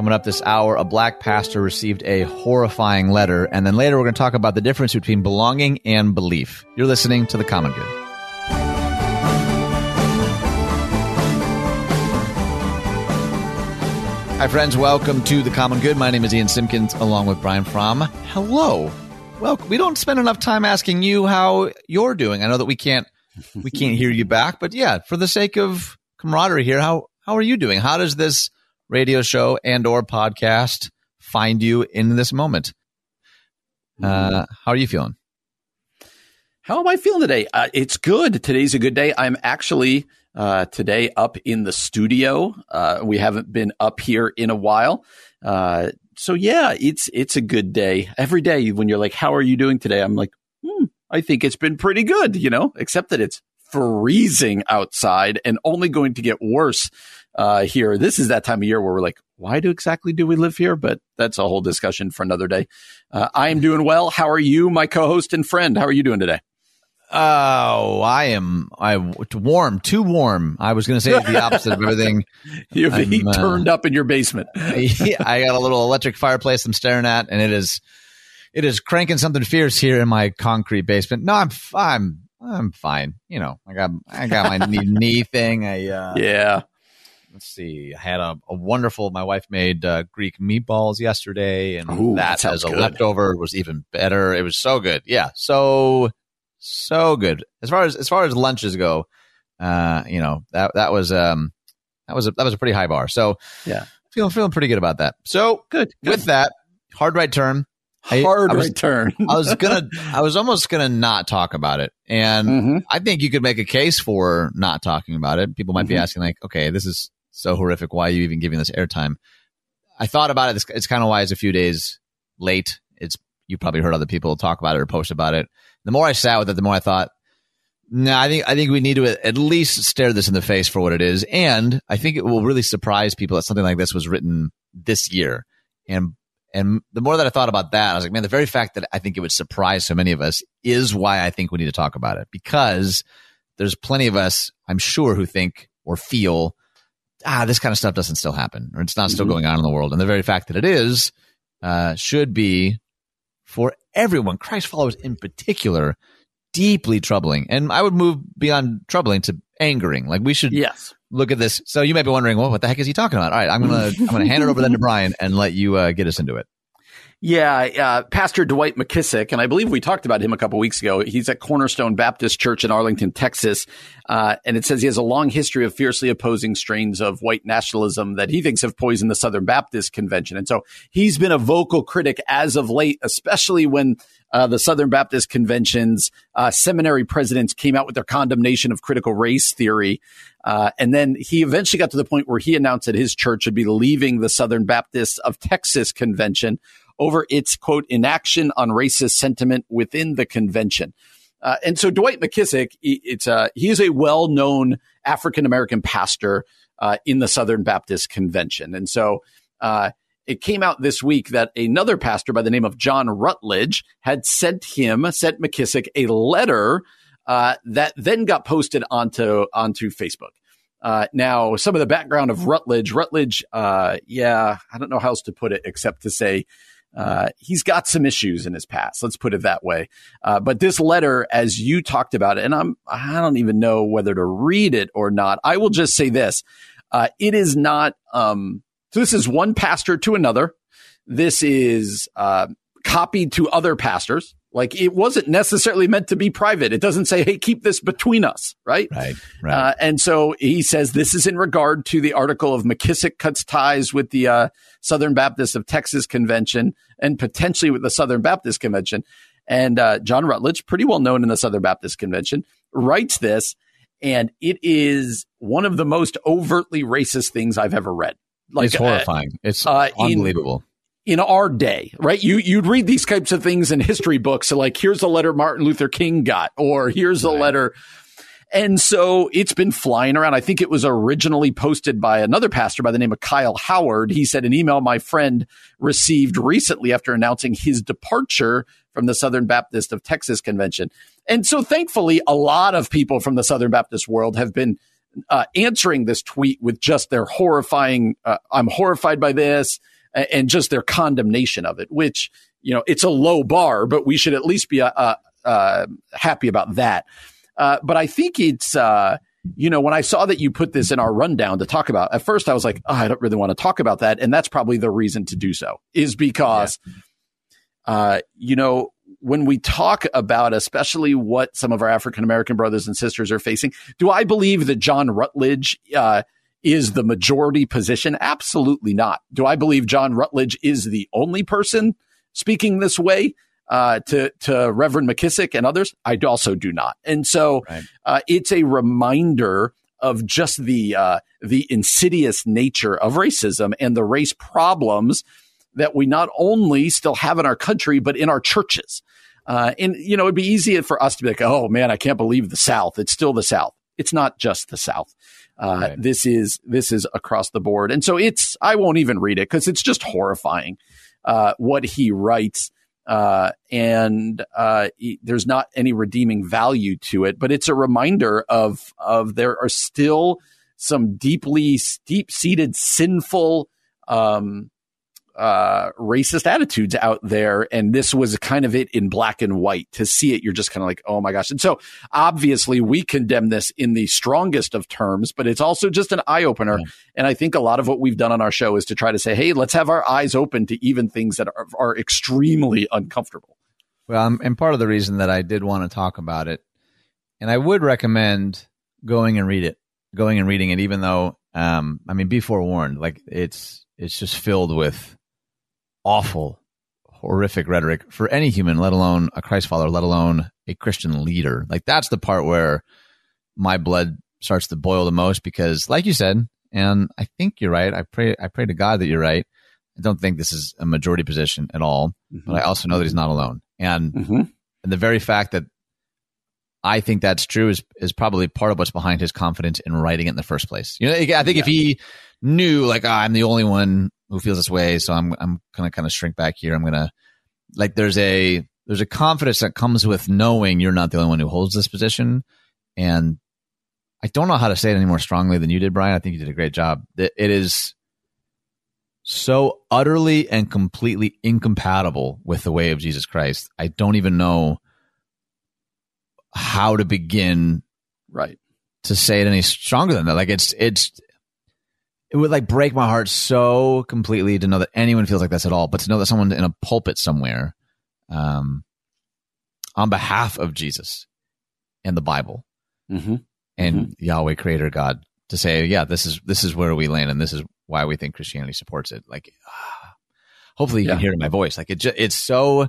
Coming up this hour, a black pastor received a horrifying letter. And then later, we're going to talk about the difference between belonging and belief. You're listening to The Common Good. Hi, friends. Welcome to The Common Good. My name is Ian Simpkins, along with Brian Fromm. Hello. Well, we don't spend enough time asking you how you're doing. I know that we can't we can't hear you back, but yeah, for the sake of camaraderie here, how how are you doing? How does this radio show and or podcast find you in this moment? Uh, how are you feeling? How am I feeling today? Uh, it's good. Today's a good day. I'm actually uh, today up in the studio. Uh, we haven't been up here in a while. Uh, so yeah, it's it's a good day. Every day when you're like, "How are you doing today?" I'm like, hmm, "I think it's been pretty good," you know, except that it's freezing outside and only going to get worse uh, here. This is that time of year where we're like, why do exactly do we live here? But that's a whole discussion for another day. Uh, I am doing well. How are you, my co-host and friend? How are you doing today? Oh, I am. I warm, too warm. I was going to say the opposite of everything. you have the heat uh, turned up in your basement. I got a little electric fireplace I'm staring at, and it is, it is cranking something fierce here in my concrete basement. No, I'm, I'm, I'm fine. You know, I got, I got my knee, knee thing. I, uh, yeah. Let's see. I had a, a wonderful. My wife made uh, Greek meatballs yesterday, and Ooh, that, that as a good. leftover was even better. It was so good. Yeah. So so good. As far as as far as lunches go, uh, you know that that was um that was a, that was a pretty high bar. So yeah, feeling feeling pretty good about that. So good. good. With that, hard right turn. Hard I, I was, right turn. I was gonna I was almost gonna not talk about it, and mm-hmm. I think you could make a case for not talking about it. People might Mm-hmm. be asking like, okay, this is so horrific. Why are you even giving this airtime? I thought about it. It's, it's kind of why it's a few days late. It's you probably heard other people talk about it or post about it. The more I sat with it, the more I thought, no, nah, I think I think we need to at least stare this in the face for what it is, and I think it will really surprise people that something like this was written this year. And and the more that I thought about that, I was like, man, the very fact that I think it would surprise so many of us is why I think we need to talk about it because there's plenty of us, I'm sure, who think or feel, ah, this kind of stuff doesn't still happen or it's not still Mhm. going on in the world. And the very fact that it is uh, should be for everyone, Christ followers in particular, deeply troubling. And I would move beyond troubling to angering. Like we should yes. look at this. So you might be wondering, well, what the heck is he talking about? All right, I'm gonna I'm gonna hand it over then to Brian and let you uh, get us into it. Yeah, uh, Pastor Dwight McKissic, and I believe we talked about him a couple weeks ago. He's at Cornerstone Baptist Church in Arlington, Texas, uh, and it says he has a long history of fiercely opposing strains of white nationalism that he thinks have poisoned the Southern Baptist Convention. And so he's been a vocal critic as of late, especially when uh, the Southern Baptist Convention's uh, seminary presidents came out with their condemnation of critical race theory. Uh, and then he eventually got to the point where he announced that his church would be leaving the Southern Baptists of Texas Convention over its quote inaction on racist sentiment within the convention. Uh, and so Dwight McKissic, it's uh, he is a well-known African American pastor uh, in the Southern Baptist Convention, and so uh, it came out this week that another pastor by the name of John Rutledge had sent him, sent McKissic a letter uh, that then got posted onto onto Facebook. Uh, now, some of the background of Rutledge, Rutledge, uh, yeah, I don't know how else to put it except to say uh, he's got some issues in his past. Let's put it that way. Uh, but this letter, as you talked about it, and I'm I don't even know whether to read it or not. I will just say this: uh, it is not. Um, so this is one pastor to another. This is uh, copied to other pastors. Like it wasn't necessarily meant to be private. It doesn't say, "Hey, keep this between us," right? Right, right. Uh, and so he says this is in regard to the article of McKissic cuts ties with the uh, Southern Baptist of Texas Convention and potentially with the Southern Baptist Convention. And uh, John Rutledge, pretty well known in the Southern Baptist Convention, writes this, and it is one of the most overtly racist things I've ever read. Like, it's uh, horrifying. it's uh, in- unbelievable. In our day, right? You you'd read these types of things in history books, so like here's a letter Martin Luther King got, or here's a letter. And so it's been flying around. I think it was originally posted by another pastor by the name of Kyle Howard. He said an email my friend received recently after announcing his departure from the Southern Baptist of Texas convention. And so thankfully, a lot of people from the Southern Baptist world have been uh, answering this tweet with just their horrifying, uh, I'm horrified by this, and just their condemnation of it, which, you know, it's a low bar, but we should at least be uh, uh, happy about that. Uh, but I think it's, uh, you know, when I saw that you put this in our rundown to talk about, at first I was like, oh, I don't really want to talk about that. And that's probably the reason to do so is because, yeah. uh, you know, when we talk about especially what some of our African American brothers and sisters are facing, do I believe that John Rutledge uh, is the majority position? Absolutely not. Do I believe John Rutledge is the only person speaking this way? Uh, to to Reverend McKissic and others, I also do not, and so right. uh, it's a reminder of just the uh, the insidious nature of racism and the race problems that we not only still have in our country, but in our churches. Uh, and, you know, it'd be easy for us to be like, oh man, I can't believe the South. It's still the South. It's not just the South. Uh, right. This is this is across the board, and so it's. I won't even read it because it's just horrifying uh, what he writes, uh, and uh, he, there's not any redeeming value to it. But it's a reminder of of there are still some deeply deep seated sinful um, uh, racist attitudes out there. And this was kind of it in black and white. To see it, you're just kind of like, oh my gosh. And so obviously we condemn this in the strongest of terms, but it's also just an eye opener. Yeah. And I think a lot of what we've done on our show is to try to say, hey, let's have our eyes open to even things that are, are extremely uncomfortable. Well, and part of the reason that I did want to talk about it, and I would recommend going and read it, going and reading it, even though, um, I mean, be forewarned, like it's, it's just filled with awful, horrific rhetoric for any human, let alone a Christ follower, let alone a Christian leader. Like that's the part where my blood starts to boil the most because, like you said, and I think you're right. I pray, I pray to God that you're right. I don't think this is a majority position at all, mm-hmm. but I also know that he's not alone. And, mm-hmm. and the very fact that I think that's true is is probably part of what's behind his confidence in writing it in the first place. You know, I think yeah. if he knew like oh, I'm the only one who feels this way, so I'm I'm gonna kind of shrink back here. I'm gonna like there's a there's a confidence that comes with knowing you're not the only one who holds this position, and I don't know how to say it any more strongly than you did, Brian. I think you did a great job. It is so utterly and completely incompatible with the way of Jesus Christ. I don't even know how to begin right to say it any stronger than that. Like it's it's it would like break my heart so completely to know that anyone feels like this at all, but to know that someone in a pulpit somewhere, um, on behalf of Jesus and the Bible mm-hmm. and mm-hmm. Yahweh, Creator God, to say, yeah, this is this is where we land, and this is why we think Christianity supports it. Like, ah, hopefully, you yeah. can hear my voice. Like, it just, it's so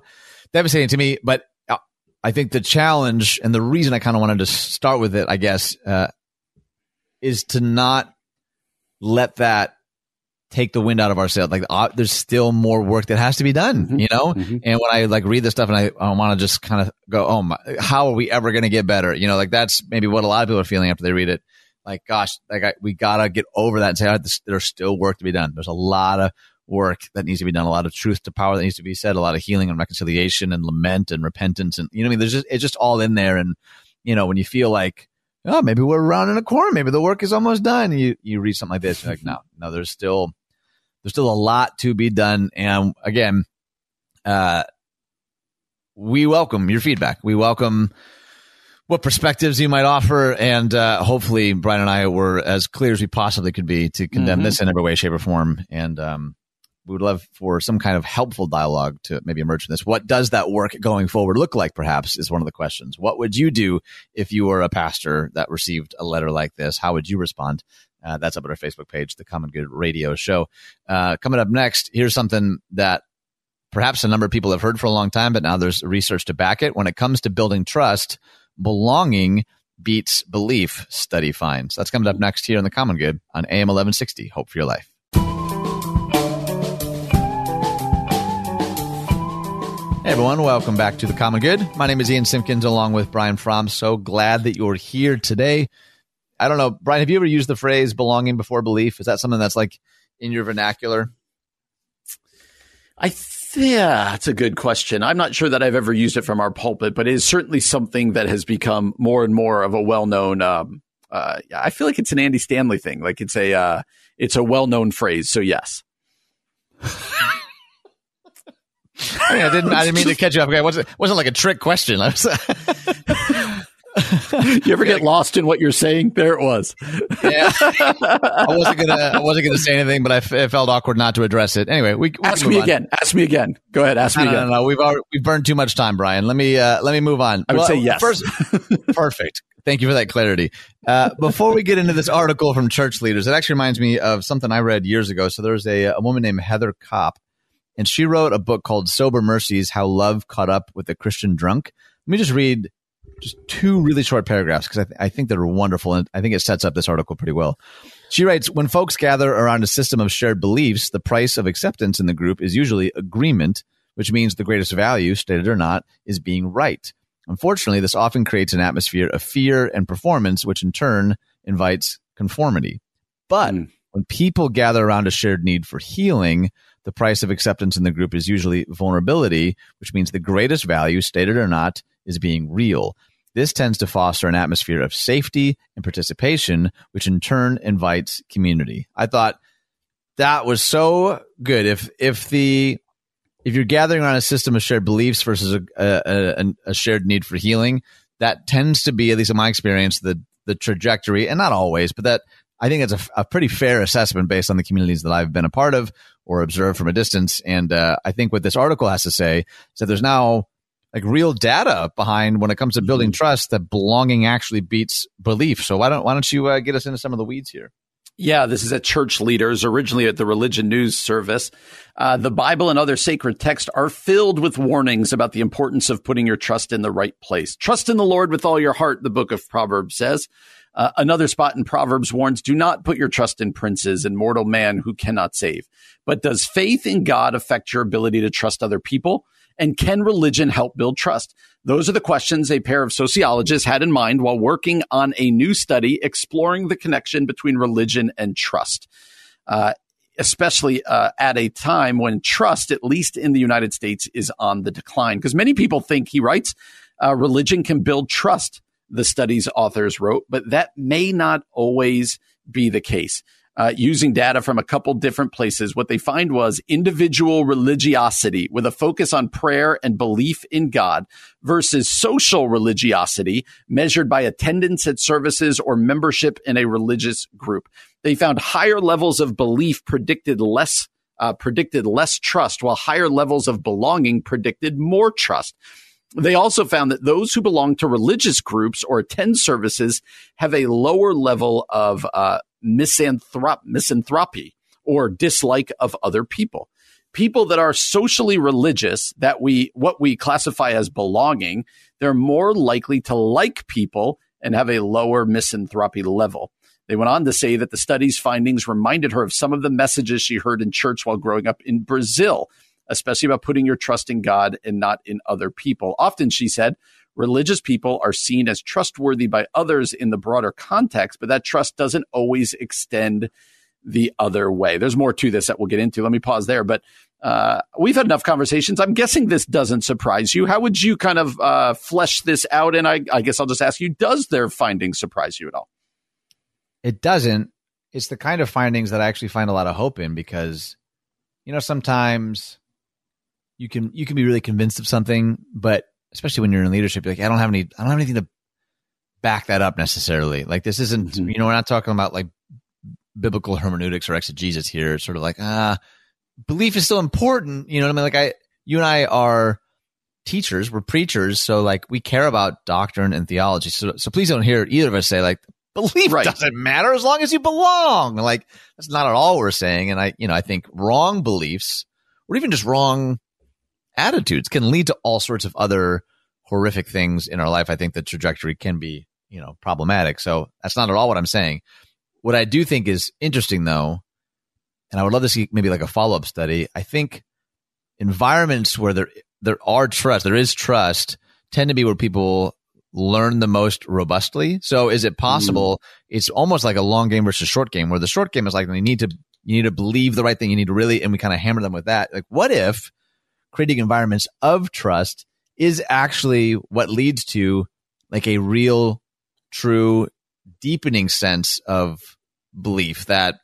devastating to me. But uh, I think the challenge and the reason I kind of wanted to start with it, I guess, uh, is to not let that take the wind out of our sails. Like uh, there's still more work that has to be done, mm-hmm. you know? Mm-hmm. And when I like read this stuff and I, I want to just kind of go, oh my, how are we ever going to get better? You know, like that's maybe what a lot of people are feeling after they read it. Like, gosh, like I, we gotta get over that and say, oh, this, there's still work to be done. There's a lot of work that needs to be done, a lot of truth to power that needs to be said, a lot of healing and reconciliation and lament and repentance. And, you know, I mean, there's just, it's just all in there. And, you know, when you feel like, oh, maybe we're rounding a corner. Maybe the work is almost done. And you, you read something like this, you're like, no, no, there's still, there's still a lot to be done. And again, uh, we welcome your feedback. We welcome what perspectives you might offer. And, uh, hopefully Brian and I were as clear as we possibly could be to condemn mm-hmm. this in every way, shape or form. And, um, we would love for some kind of helpful dialogue to maybe emerge from this. What does that work going forward look like, perhaps, is one of the questions. What would you do if you were a pastor that received a letter like this? How would you respond? Uh, that's up at our Facebook page, the Common Good Radio Show. Uh, coming up next, here's something that perhaps a number of people have heard for a long time, but now there's research to back it. When it comes to building trust, belonging beats belief, study finds. That's coming up next here on the Common Good on AM 1160. Hope for your life. Hey everyone, welcome back to the Common Good. My name is Ian Simpkins along with Brian Fromm. So glad that you're here today. I don't know, Brian, have you ever used the phrase belonging before belief? Is that something that's like in your vernacular? I th- yeah, that's a good question. I'm not sure that I've ever used it from our pulpit, but it is certainly something that has become more and more of a well-known um, uh, I feel like it's an Andy Stanley thing. Like it's a uh, it's a well known phrase. So yes. I, mean, I didn't. I didn't mean to catch you up. It wasn't, wasn't like a trick question. Was, you ever get lost in what you're saying? There it was. yeah, I wasn't gonna. I wasn't gonna say anything, but I, f- it felt awkward not to address it. Anyway, we, we ask me on. again. Ask me again. Go ahead. Ask no, me no, again. No, no, We've already, we've burned too much time, Brian. Let me uh, let me move on. I would well, say yes. First, perfect. Thank you for that clarity. Uh, before we get into this article from church leaders, it actually reminds me of something I read years ago. So there's a, a woman named Heather Kopp, and she wrote a book called Sober Mercies How Love Caught Up with a Christian Drunk. Let me just read just two really short paragraphs because I, th- I think they're wonderful and I think it sets up this article pretty well. She writes When folks gather around a system of shared beliefs, the price of acceptance in the group is usually agreement, which means the greatest value, stated or not, is being right. Unfortunately, this often creates an atmosphere of fear and performance, which in turn invites conformity. But mm. when people gather around a shared need for healing, the price of acceptance in the group is usually vulnerability, which means the greatest value, stated or not, is being real. This tends to foster an atmosphere of safety and participation, which in turn invites community. I thought that was so good. If if the if you're gathering around a system of shared beliefs versus a, a, a, shared need for healing, that tends to be, at least in my experience, the the trajectory, and not always, but that I think it's a, a pretty fair assessment based on the communities that I've been a part of or observed from a distance. And uh, I think what this article has to say is that there's now like real data behind when it comes to building mm-hmm. trust that belonging actually beats belief. So why don't why don't you uh, get us into some of the weeds here? Yeah, this is at Church Leaders, originally at the Religion News Service. Uh, the Bible and other sacred texts are filled with warnings about the importance of putting your trust in the right place. Trust in the Lord with all your heart, the book of Proverbs says. Uh, another spot in Proverbs warns, do not put your trust in princes and mortal man who cannot save. But does faith in God affect your ability to trust other people? And can religion help build trust? Those are the questions a pair of sociologists had in mind while working on a new study exploring the connection between religion and trust. Uh, especially uh, at a time when trust, at least in the United States, is on the decline. Because many people think, he writes, uh, religion can build trust, the study's authors wrote, but that may not always be the case uh, using data from a couple different places. What they find was individual religiosity with a focus on prayer and belief in God versus social religiosity measured by attendance at services or membership in a religious group. They found higher levels of belief predicted less uh, predicted less trust, while higher levels of belonging predicted more trust. They also found that those who belong to religious groups or attend services have a lower level of uh, misanthrop- misanthropy or dislike of other people. People that are socially religious, that we what we classify as belonging, they're more likely to like people and have a lower misanthropy level. They went on to say that the study's findings reminded her of some of the messages she heard in church while growing up in Brazil, especially about putting your trust in God and not in other people. Often, she said, religious people are seen as trustworthy by others in the broader context, but that trust doesn't always extend the other way. There's more to this that we'll get into. Let me pause there, but uh, we've had enough conversations. I'm guessing this doesn't surprise you. How would you kind of uh, flesh this out? And I, I guess I'll just ask you: Does their findings surprise you at all? It doesn't. It's the kind of findings that I actually find a lot of hope in because, you know, sometimes you can you can be really convinced of something, but especially when you're in leadership, like I don't have any, I don't have anything to back that up necessarily. Like this isn't, mm-hmm. you know, we're not talking about like biblical hermeneutics or exegesis here. It's sort of like, ah, belief is still important. You know what I mean? Like I, you and I are teachers, we're preachers. So like we care about doctrine and theology. So, so please don't hear either of us say like, belief right. doesn't matter as long as you belong. Like that's not at all what we're saying. And I, you know, I think wrong beliefs or even just wrong attitudes can lead to all sorts of other horrific things in our life. I think the trajectory can be, you know, problematic. So that's not at all what I'm saying. What I do think is interesting though, and I would love to see maybe like a follow up study. I think environments where there there are trust, there is trust, tend to be where people learn the most robustly. So is it possible? Mm. It's almost like a long game versus short game, where the short game is like you need to you need to believe the right thing. You need to really, and we kind of hammer them with that. Like, what if creating environments of trust is actually what leads to like a real, true, deepening sense of belief that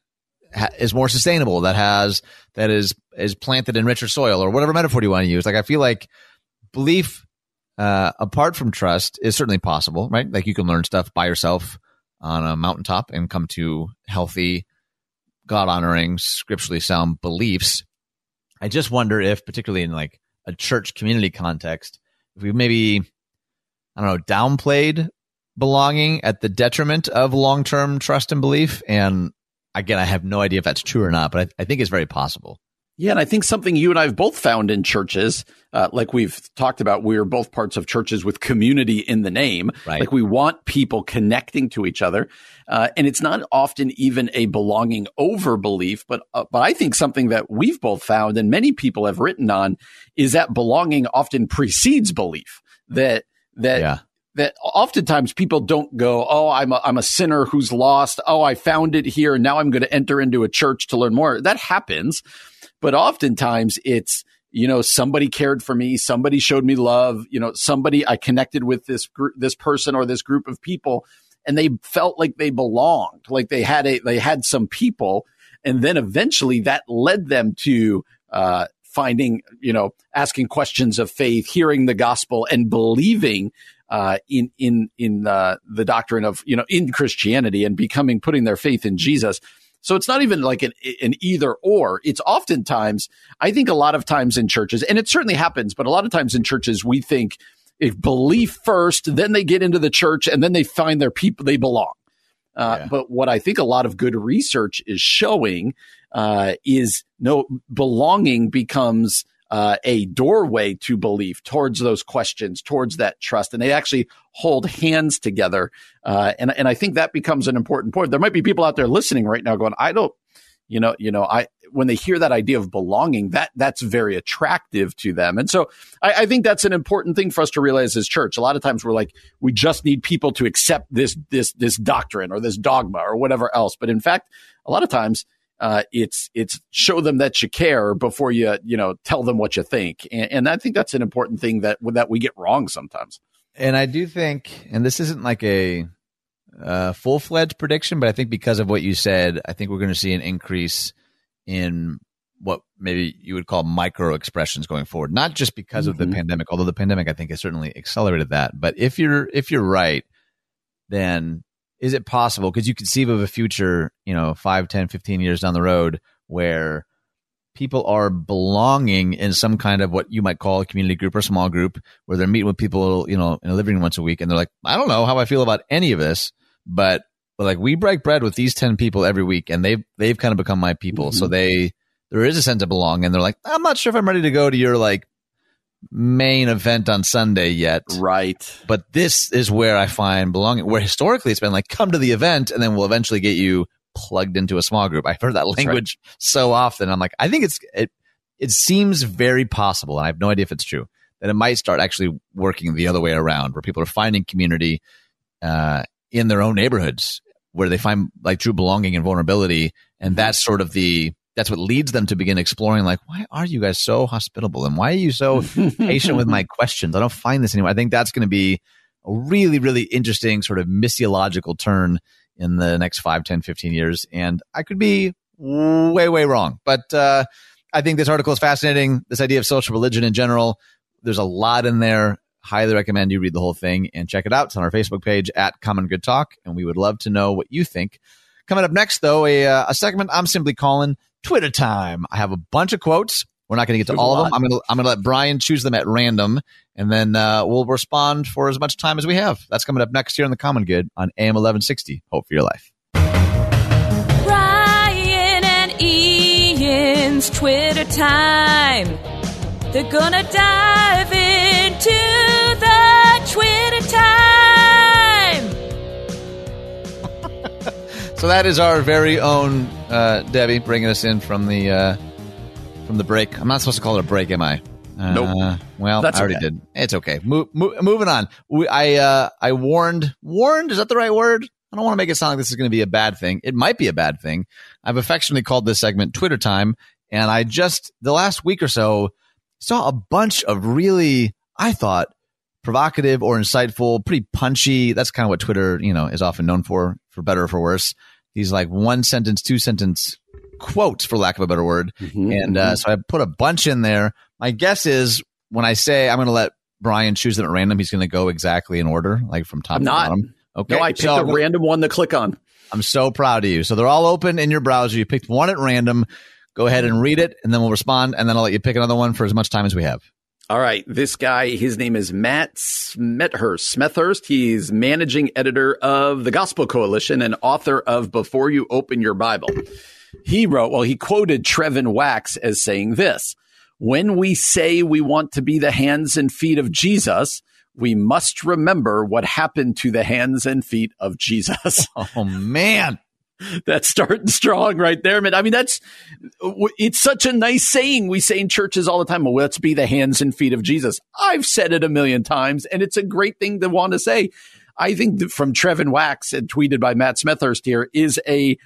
ha- is more sustainable, that has that is is planted in richer soil, or whatever metaphor you want to use. Like I feel like belief uh, apart from trust is certainly possible, right? Like you can learn stuff by yourself on a mountaintop and come to healthy, God honoring, scripturally sound beliefs. I just wonder if, particularly in like a church community context, if we maybe, I don't know, downplayed belonging at the detriment of long term trust and belief. And again, I have no idea if that's true or not, but I, I think it's very possible. Yeah, and I think something you and I have both found in churches, uh, like we've talked about, we're both parts of churches with community in the name. Right. Like we want people connecting to each other, uh, and it's not often even a belonging over belief, but uh, but I think something that we've both found and many people have written on is that belonging often precedes belief. That that Yeah. that oftentimes people don't go, Oh, I'm a, I'm a sinner who's lost. Oh, I found it here. And now I'm going to enter into a church to learn more. That happens. But oftentimes it's, you know, somebody cared for me. Somebody showed me love. You know, somebody I connected with this group, this person or this group of people and they felt like they belonged, like they had a, they had some people. And then eventually that led them to, uh, finding, you know, asking questions of faith, hearing the gospel and believing uh, in in in uh, the doctrine of you know in Christianity and becoming putting their faith in Jesus. So it's not even like an, an either or. It's oftentimes, I think, a lot of times in churches, and it certainly happens, but a lot of times in churches, we think if belief first, then they get into the church, and then they find their people they belong. Uh, Yeah. But what I think a lot of good research is showing uh, is no belonging becomes uh, a doorway to belief towards those questions, towards that trust, and they actually hold hands together. Uh, and and I think that becomes an important point. There might be people out there listening right now going, "I don't." You know, you know, I when they hear that idea of belonging, that that's very attractive to them, and so I, I think that's an important thing for us to realize as church. A lot of times we're like, we just need people to accept this this this doctrine or this dogma or whatever else, but in fact, a lot of times uh, it's it's show them that you care before you you know tell them what you think, and, and I think that's an important thing that that we get wrong sometimes. And I do think, and this isn't like a uh, full fledged prediction, but I think because of what you said, I think we're going to see an increase in what maybe you would call micro expressions going forward. Not just because of the Mhm. pandemic, although the pandemic I think has certainly accelerated that. But if you're if you're right, then is it possible? Because you conceive of a future, you know, 5, 10, 15 years down the road where people are belonging in some kind of what you might call a community group or small group where they're meeting with people, you know, in a living room once a week and they're like, I don't know how I feel about any of this, but but like we break bread with these 10 people every week and they've they've kind of become my people. So Mhm. they there is a sense of belonging and they're like, I'm not sure if I'm ready to go to your like main event on Sunday yet. Right. But this is where I find belonging. Where historically it's been like, come to the event, and then we'll eventually get you plugged into a small group. I've heard that right. language so often. I'm like, I think it's it. It seems very possible, and I have no idea if it's true that it might start actually working the other way around, where people are finding community uh, in their own neighborhoods, where they find like true belonging and vulnerability, and that's sort of the that's what leads them to begin exploring. Like, why are you guys so hospitable, and why are you so patient with my questions. I don't find this anymore. I think that's going to be a really, really interesting sort of missiological turn in the next 5, 10, 15 years. And I could be way, way wrong. But uh, I think this article is fascinating. This idea of social religion in general, there's a lot in there. Highly recommend you read the whole thing and check it out. It's on our Facebook page at Common Good Talk. And we would love to know what you think. Coming up next, though, a, uh, a segment I'm simply calling Twitter time. I have a bunch of quotes. We're not going to get to There's all of them. I'm going to I'm going to let Brian choose them at random, and then uh, we'll respond for as much time as we have. That's coming up next here on the Common Good on AM 1160. Hope for your life. Brian and Ian's Twitter time. They're gonna dive into the Twitter time. So that is our very own uh, Debbie bringing us in from the uh, from the break. I'm not supposed to call it a break, am I? Uh, Nope. Well, That's I already okay. did. It's okay. Mo- mo- moving on. We, I uh, I warned. Warned is that the right word? I don't want to make it sound like this is going to be a bad thing. It might be a bad thing. I've affectionately called this segment Twitter time, and I just the last week or so saw a bunch of really, I thought, provocative or insightful, pretty punchy. That's kind of what Twitter, you know, is often known for, for better or for worse. These like one sentence, two sentence quotes, for lack of a better word. Mhm, And uh, so I put a bunch in there. My guess is when I say I'm going to let Brian choose them at random, he's going to go exactly in order, like from top I'm to not. bottom. Okay. No, I picked so a random one to click on. I'm so proud of you. So they're all open in your browser. You picked one at random. Go ahead and read it, and then we'll respond, and then I'll let you pick another one for as much time as we have. All right. This guy, his name is Matt Smethurst. Smethurst. He's managing editor of the Gospel Coalition and author of Before You Open Your Bible. He wrote, well, he quoted Trevin Wax as saying this When we say we want to be the hands and feet of Jesus, we must remember what happened to the hands and feet of Jesus. Oh man, that's starting strong right there, man. I mean, that's it's such a nice saying we say in churches all the time. Well, let's be the hands and feet of Jesus. I've said it a million times, and it's a great thing to want to say. I think from Trevin Wax and tweeted by Matt Smethurst here is a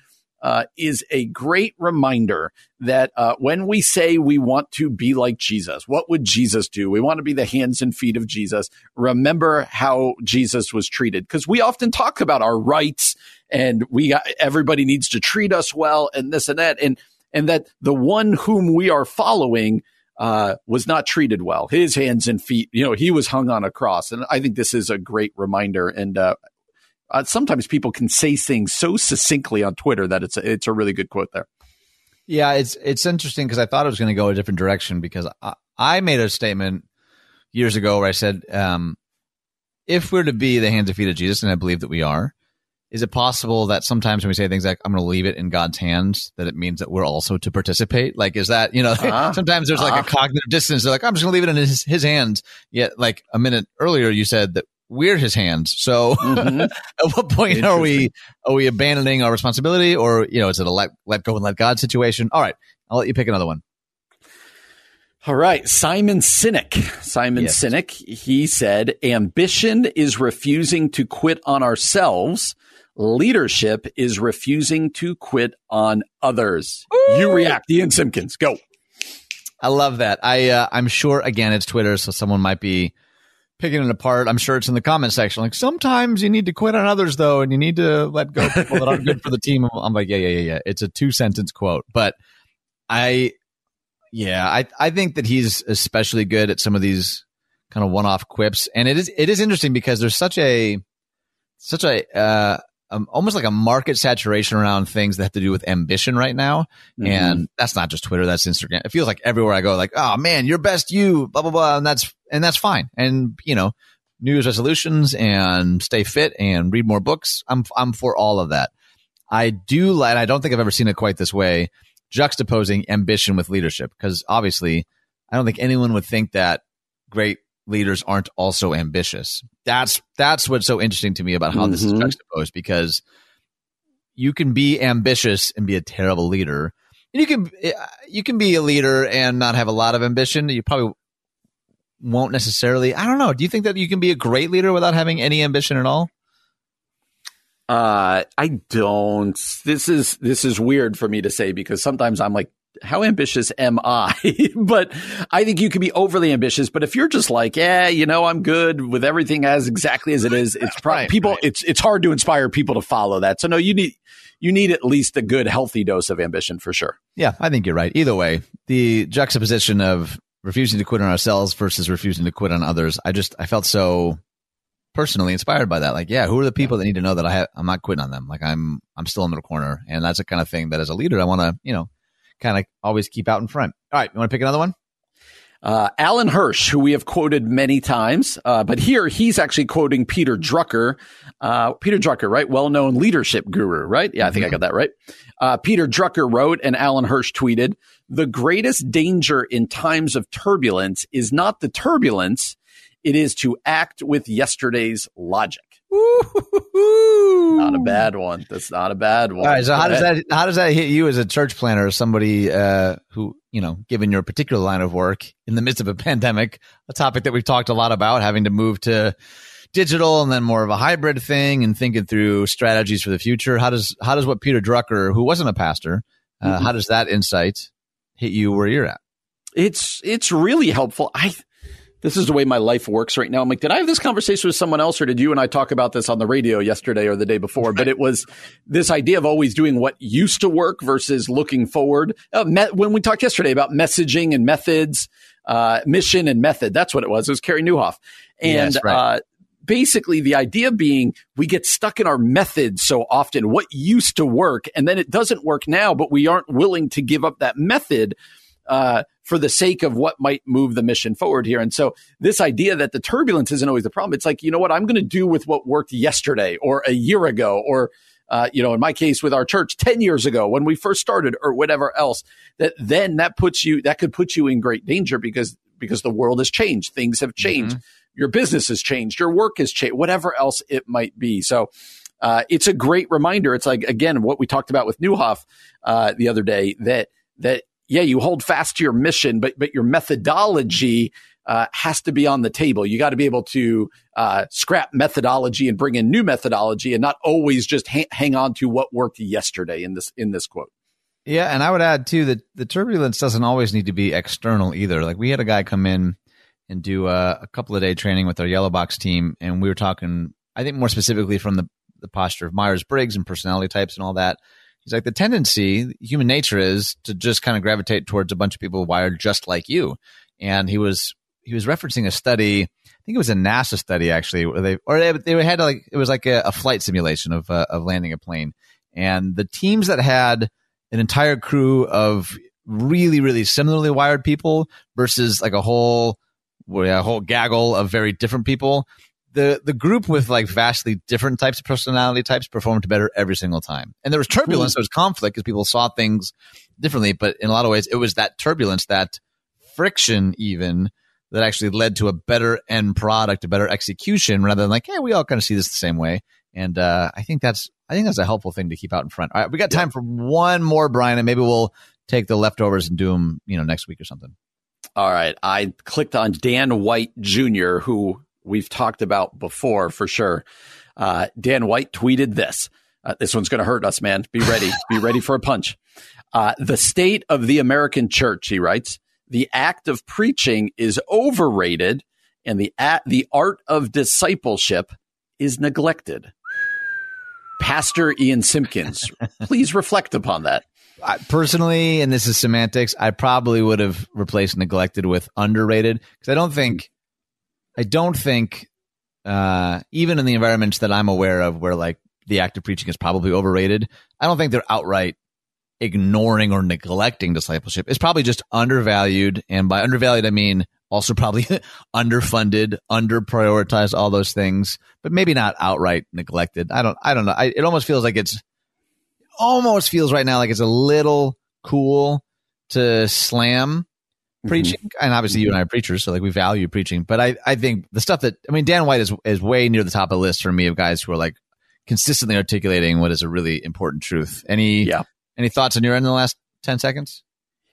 uh, is a great reminder that uh, when we say we want to be like Jesus, what would Jesus do? We want to be the hands and feet of Jesus. Remember how Jesus was treated, because we often talk about our rights and we got, everybody needs to treat us well and this and that, and and that the one whom we are following uh, was not treated well. His hands and feet, you know, he was hung on a cross, and I think this is a great reminder. And uh, uh, sometimes people can say things so succinctly on Twitter that it's a, it's a really good quote there. Yeah, it's it's interesting because I thought it was going to go a different direction because I, I made a statement years ago where I said, um, if we're to be the hands and feet of Jesus, and I believe that we are, is it possible that sometimes when we say things like "I'm going to leave it in God's hands," that it means that we're also to participate? Like, is that you know? Uh-huh. sometimes there's like a Uh-huh. cognitive distance. They're like, "I'm just going to leave it in his, his hands." Yet, like a minute earlier, you said that we're his hands. So, Mhm. at what point are we are we abandoning our responsibility, or you know, is it a let let go and let God situation? All right, I'll let you pick another one. All right, Simon Sinek. Simon Yes. Sinek, he said, ambition is refusing to quit on ourselves. Leadership is refusing to quit on others. You react, Ian Simpkins. Go. I love that. I uh, I'm sure again it's Twitter, so someone might be picking it apart. I'm sure it's in the comment section. Like sometimes you need to quit on others though, and you need to let go of people that aren't good for the team. I'm like, yeah, yeah, yeah, yeah. It's a two sentence quote, but I, yeah, I I think that he's especially good at some of these kind of one off quips, and it is it is interesting because there's such a such a uh, um, almost like a market saturation around things that have to do with ambition right now. Mm-hmm. And that's not just Twitter, that's Instagram. It feels like everywhere I go, like, oh man, your best you, blah, blah, blah. And that's, and that's fine. And, you know, New Year's resolutions and stay fit and read more books. I'm, I'm for all of that. I do like, I don't think I've ever seen it quite this way, juxtaposing ambition with leadership. Cause obviously I don't think anyone would think that great leaders aren't also ambitious. That's, that's what's so interesting to me about how this is Mhm. juxtaposed because you can be ambitious and be a terrible leader. And you can you can be a leader and not have a lot of ambition. You probably won't necessarily. I don't know. Do you think that you can be a great leader without having any ambition at all? Uh, I don't. This is this is weird for me to say because sometimes I'm like, how ambitious am I? but I think you can be overly ambitious. But if you're just like, yeah, you know, I'm good with everything as exactly as it is, it's probably Right, people. right. It's it's hard to inspire people to follow that. So no, you need you need at least a good healthy dose of ambition for sure. Yeah, I think you're right. Either way, the juxtaposition of refusing to quit on ourselves versus refusing to quit on others, I just I felt so personally inspired by that. Like, yeah, who are the people that need to know that I have, I'm not quitting on them? Like, I'm I'm still in the corner, and that's the kind of thing that as a leader, I want to you know kind of always keep out in front. All right, you want to pick another one? Uh, Alan Hirsch, who we have quoted many times, uh, but here he's actually quoting Peter Drucker. Uh, Peter Drucker, right? Well known leadership guru, right? Yeah, I think I got that right. Uh, Peter Drucker wrote and Alan Hirsch tweeted The greatest danger in times of turbulence is not the turbulence, it is to act with yesterday's logic. Not a bad one. That's not a bad one. All right. So how does that how does that hit you as a church planter, or somebody uh, who you know, given your particular line of work in the midst of a pandemic, a topic that we've talked a lot about, having to move to digital and then more of a hybrid thing, and thinking through strategies for the future. How does how does what Peter Drucker, who wasn't a pastor, uh, Mhm. how does that insight hit you where you're at? it's it's really helpful. I this is the way my life works right now. I'm like, did I have this conversation with someone else or did you and I talk about this on the radio yesterday or the day before? But it was this idea of always doing what used to work versus looking forward. Uh, me- when we talked yesterday about messaging and methods, uh, mission and method, that's what it was. It was Carey Nieuwhof. And, Yes, right. uh, basically the idea being we get stuck in our methods so often, what used to work, and then it doesn't work now, but we aren't willing to give up that method uh, for the sake of what might move the mission forward here. And so this idea that the turbulence isn't always the problem, it's like, you know what, I'm going to do with what worked yesterday or a year ago or uh, you know, in my case with our church 10 years ago when we first started or whatever else, that then that puts you, that could put you in great danger because, because the world has changed. Things have changed. Your business has changed. Your work has changed, whatever else it might be. So, uh, it's a great reminder. It's like, again, what we talked about with Nieuwhof, uh, the other day that, that, yeah, you hold fast to your mission, but, but your methodology, uh, has to be on the table. You got to be able to uh, scrap methodology and bring in new methodology, and not always just ha- hang on to what worked yesterday. In this in this quote, Yeah, and I would add too that the turbulence doesn't always need to be external either. Like we had a guy come in and do a, a couple of day training with our yellow box team, and we were talking, I think more specifically from the the posture of Myers Briggs and personality types and all that. He's like the tendency, human nature is to just kind of gravitate towards a bunch of people wired just like you. And he was he was referencing a study. I think it was a NASA study actually, where they or they, they had like it was like a, a flight simulation of uh, of landing a plane, and the teams that had an entire crew of really really similarly wired people versus like a whole well, a whole gaggle of very different people. The the group with like vastly different types of personality types performed better every single time. And there was turbulence, there was conflict because people saw things differently. But in a lot of ways, it was that turbulence, that friction, even that actually led to a better end product, a better execution, rather than like, hey, we all kind of see this the same way. And uh, I think that's I think that's a helpful thing to keep out in front. All right, we got time for one more, Brian, and maybe we'll take the leftovers and do them, you know, next week or something. All right. I clicked on Dan White Jr., who we've talked about before for sure. Uh, Dan White tweeted this. Uh, this one's going to hurt us, man. Be ready. Be ready for a punch. Uh, the state of the American church, he writes, the act of preaching is overrated and the, a- the art of discipleship is neglected. Pastor Ian Simpkins, please reflect upon that. I, personally, and this is semantics, I probably would have replaced neglected with underrated because I don't think, I don't think, uh, even in the environments that I'm aware of where like the act of preaching is probably overrated, I don't think they're outright ignoring or neglecting discipleship. It's probably just undervalued. And by undervalued, I mean also probably underfunded, underprioritized, all those things, but maybe not outright neglected. I don't, I don't know. I, it almost feels like it's, almost feels right now like it's a little cool to slam mm-hmm. preaching. And obviously, you and I are preachers, so like we value preaching. But I, I think the stuff that I mean, Dan White is is way near the top of the list for me of guys who are like consistently articulating what is a really important truth. Any Yeah. any thoughts on your end in the last ten seconds?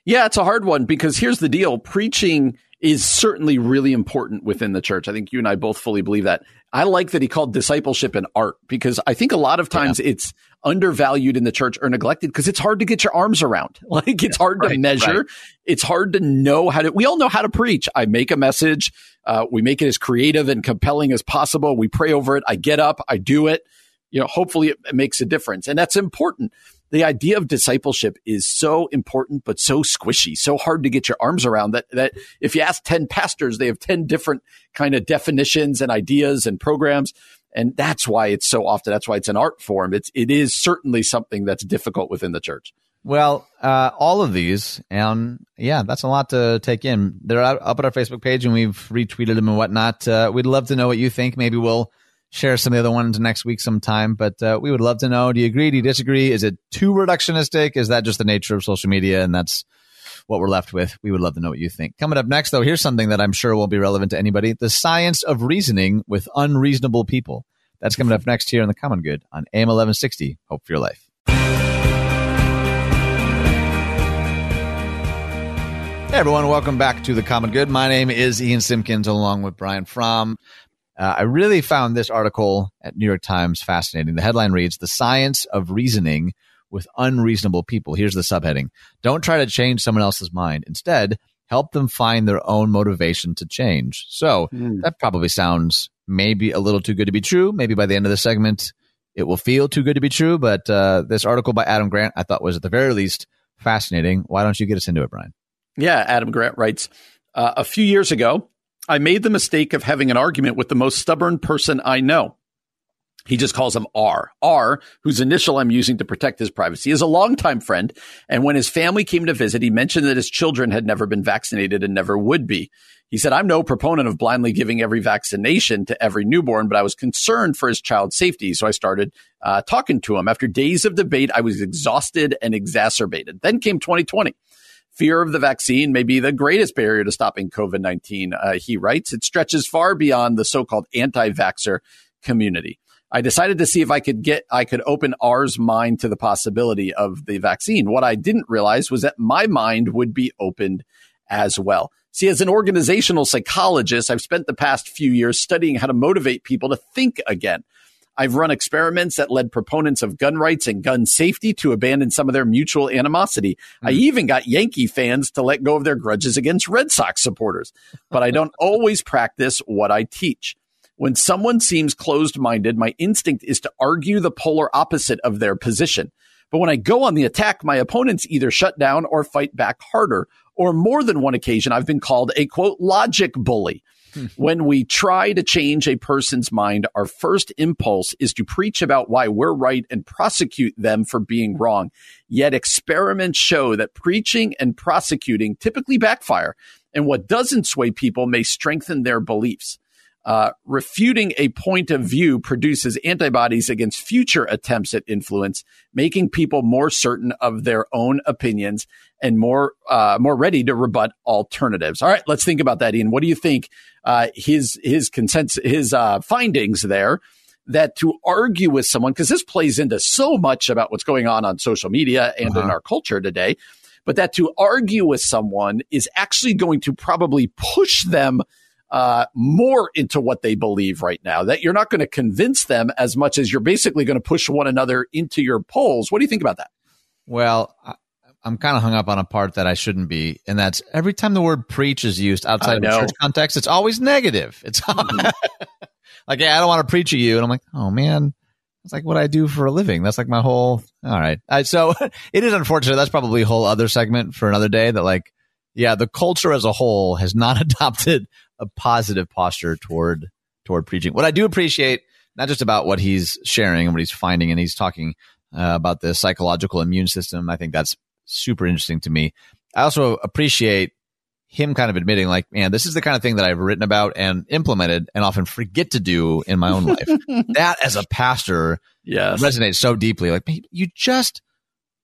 Yeah, it's a hard one because here's the deal. Preaching is certainly really important within the church. I think you and I both fully believe that. I like that he called discipleship an art because I think a lot of times it's undervalued in the church or neglected because it's hard to get your arms around. Like it's hard to measure. right. It's hard to know how to, we all know how to preach. I make a message. Uh, we make it as creative and compelling as possible. We pray over it. I get up, I do it. You know, hopefully it, it makes a difference. And that's important the idea of discipleship is so important, but so squishy, so hard to get your arms around that, that if you ask 10 pastors, they have 10 different kind of definitions and ideas and programs. And that's why it's so often, that's why it's an art form. It's, it is certainly something that's difficult within the church. Well, uh, all of these, and yeah, that's a lot to take in. They're up at our Facebook page, and we've retweeted them and whatnot. Uh, we'd love to know what you think. Maybe we'll share some of the other ones next week sometime. But uh, we would love to know: Do you agree? Do you disagree? Is it too reductionistic? Is that just the nature of social media, and that's what we're left with? We would love to know what you think. Coming up next, though, here's something that I'm sure won't be relevant to anybody: the science of reasoning with unreasonable people. That's coming up next here in the Common Good on AM 1160. Hope for your life. Hey everyone, welcome back to the Common Good. My name is Ian Simpkins, along with Brian Fromm. Uh, I really found this article at New York Times fascinating. The headline reads: "The science of reasoning with unreasonable people." Here's the subheading: Don't try to change someone else's mind. Instead, help them find their own motivation to change. So Mm. that probably sounds maybe a little too good to be true. Maybe by the end of the segment, it will feel too good to be true. But uh, this article by Adam Grant, I thought was at the very least fascinating. Why don't you get us into it, Brian? Yeah, Adam Grant writes uh, A few years ago, I made the mistake of having an argument with the most stubborn person I know. He just calls him R. R, whose initial I'm using to protect his privacy, is a longtime friend. And when his family came to visit, he mentioned that his children had never been vaccinated and never would be. He said, I'm no proponent of blindly giving every vaccination to every newborn, but I was concerned for his child's safety. So I started uh, talking to him. After days of debate, I was exhausted and exacerbated. Then came 2020. Fear of the vaccine may be the greatest barrier to stopping COVID 19, uh, he writes. It stretches far beyond the so called anti vaxxer community. I decided to see if I could get, I could open R's mind to the possibility of the vaccine. What I didn't realize was that my mind would be opened as well. See, as an organizational psychologist, I've spent the past few years studying how to motivate people to think again. I've run experiments that led proponents of gun rights and gun safety to abandon some of their mutual animosity. I hmm. even got Yankee fans to let go of their grudges against Red Sox supporters. But I don't always practice what I teach. When someone seems closed minded, my instinct is to argue the polar opposite of their position. But when I go on the attack, my opponents either shut down or fight back harder. Or more than one occasion, I've been called a quote, logic bully. when we try to change a person's mind, our first impulse is to preach about why we're right and prosecute them for being wrong. Yet experiments show that preaching and prosecuting typically backfire. And what doesn't sway people may strengthen their beliefs. Uh, refuting a point of view produces antibodies against future attempts at influence, making people more certain of their own opinions and more uh, more ready to rebut alternatives. All right, let's think about that, Ian. What do you think? Uh, his his consensus, his uh, findings there that to argue with someone because this plays into so much about what's going on on social media and in Uh-huh. our culture today, but that to argue with someone is actually going to probably push them uh, more into what they believe right now. That you're not going to convince them as much as you're basically going to push one another into your poles. What do you think about that? Well, I, I'm kind of hung up on a part that I shouldn't be, and that's every time the word preach is used outside of a church context, it's always negative. It's like, yeah, I don't want to preach at you. And I'm like, oh man, it's like what I do for a living. That's like my whole, all right. So it is unfortunate. That's probably a whole other segment for another day that like, yeah, the culture as a whole has not adopted a positive posture toward, toward preaching. What I do appreciate, not just about what he's sharing and what he's finding, and he's talking uh, about the psychological immune system. I think that's super interesting to me. I also appreciate him kind of admitting, like, man, this is the kind of thing that I've written about and implemented and often forget to do in my own life. that as a pastor Yes. resonates so deeply. Like, you just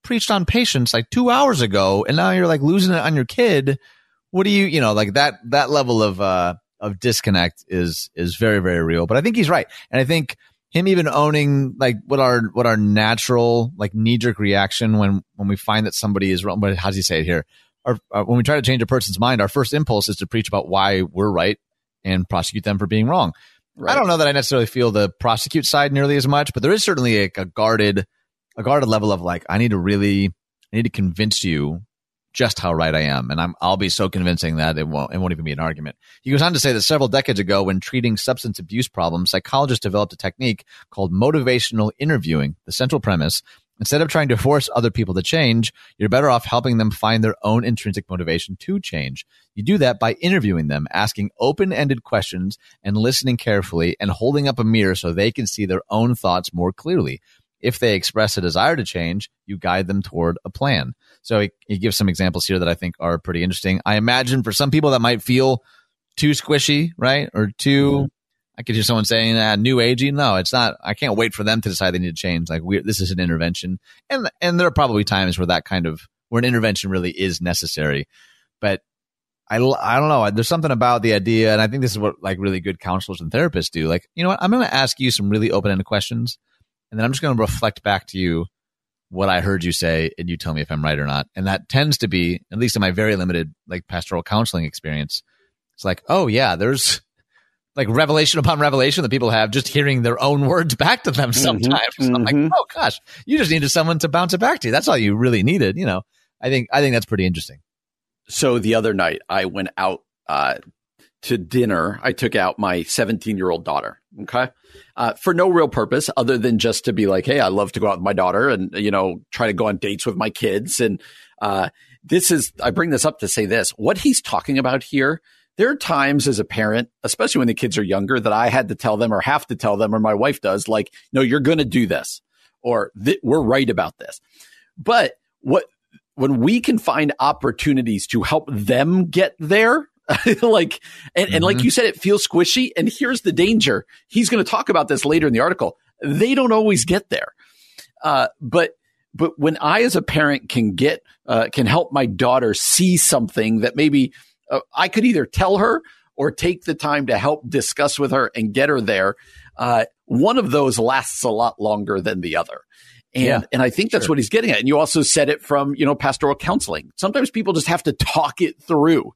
preached on patience like two hours ago, and now you're like losing it on your kid. What do you, you know, like that, that level of, uh, of disconnect is, is very, very real. But I think he's right. And I think him even owning like what our, what our natural, like knee jerk reaction when, when we find that somebody is wrong, but how does he say it here? Our, uh, when we try to change a person's mind, our first impulse is to preach about why we're right and prosecute them for being wrong. I don't know that I necessarily feel the prosecute side nearly as much, but there is certainly a, a guarded, a guarded level of like, I need to really, I need to convince you just how right I am. And I'm, I'll be so convincing that it won't, it won't even be an argument. He goes on to say that several decades ago, when treating substance abuse problems, psychologists developed a technique called motivational interviewing. The central premise, instead of trying to force other people to change, you're better off helping them find their own intrinsic motivation to change. You do that by interviewing them, asking open-ended questions and listening carefully and holding up a mirror so they can see their own thoughts more clearly. If they express a desire to change, you guide them toward a plan. So he, he gives some examples here that I think are pretty interesting. I imagine for some people that might feel too squishy, right? Or too, I could hear someone saying, ah, new agey. No, it's not. I can't wait for them to decide they need to change. Like we, this is an intervention. And, and there are probably times where that kind of, where an intervention really is necessary. But I, I don't know. There's something about the idea. And I think this is what like really good counselors and therapists do. Like, you know what? I'm going to ask you some really open ended questions. And then I'm just going to reflect back to you what I heard you say and you tell me if I'm right or not. And that tends to be, at least in my very limited like pastoral counseling experience, it's like, oh yeah, there's like revelation upon revelation that people have just hearing their own words back to them sometimes. I'm like, mhm. oh gosh, you just needed someone to bounce it back to you. That's all you really needed. You know, I think, I think that's pretty interesting. So the other night, I went out uh, to dinner. I took out my 17 year old daughter. Okay. Uh, for no real purpose other than just to be like, Hey, I love to go out with my daughter and, you know, try to go on dates with my kids. And, uh, this is, I bring this up to say this. What he's talking about here, there are times as a parent, especially when the kids are younger, that I had to tell them or have to tell them, or my wife does, like, no, you're going to do this, or we're right about this. But what, when we can find opportunities to help them get there, like, and, mm-hmm. and like mm-hmm. you said, it feels squishy. And here's the danger. He's going to talk about this later in the article. They don't always get there. Uh, but, but when I, as a parent, can get, uh, can help my daughter see something that maybe uh, I could either tell her or take the time to help discuss with her and get her there. Uh, one of those lasts a lot longer than the other. And, yeah, and I think that's sure. what he's getting at. And you also said it from, you know, pastoral counseling. Sometimes people just have to talk it through,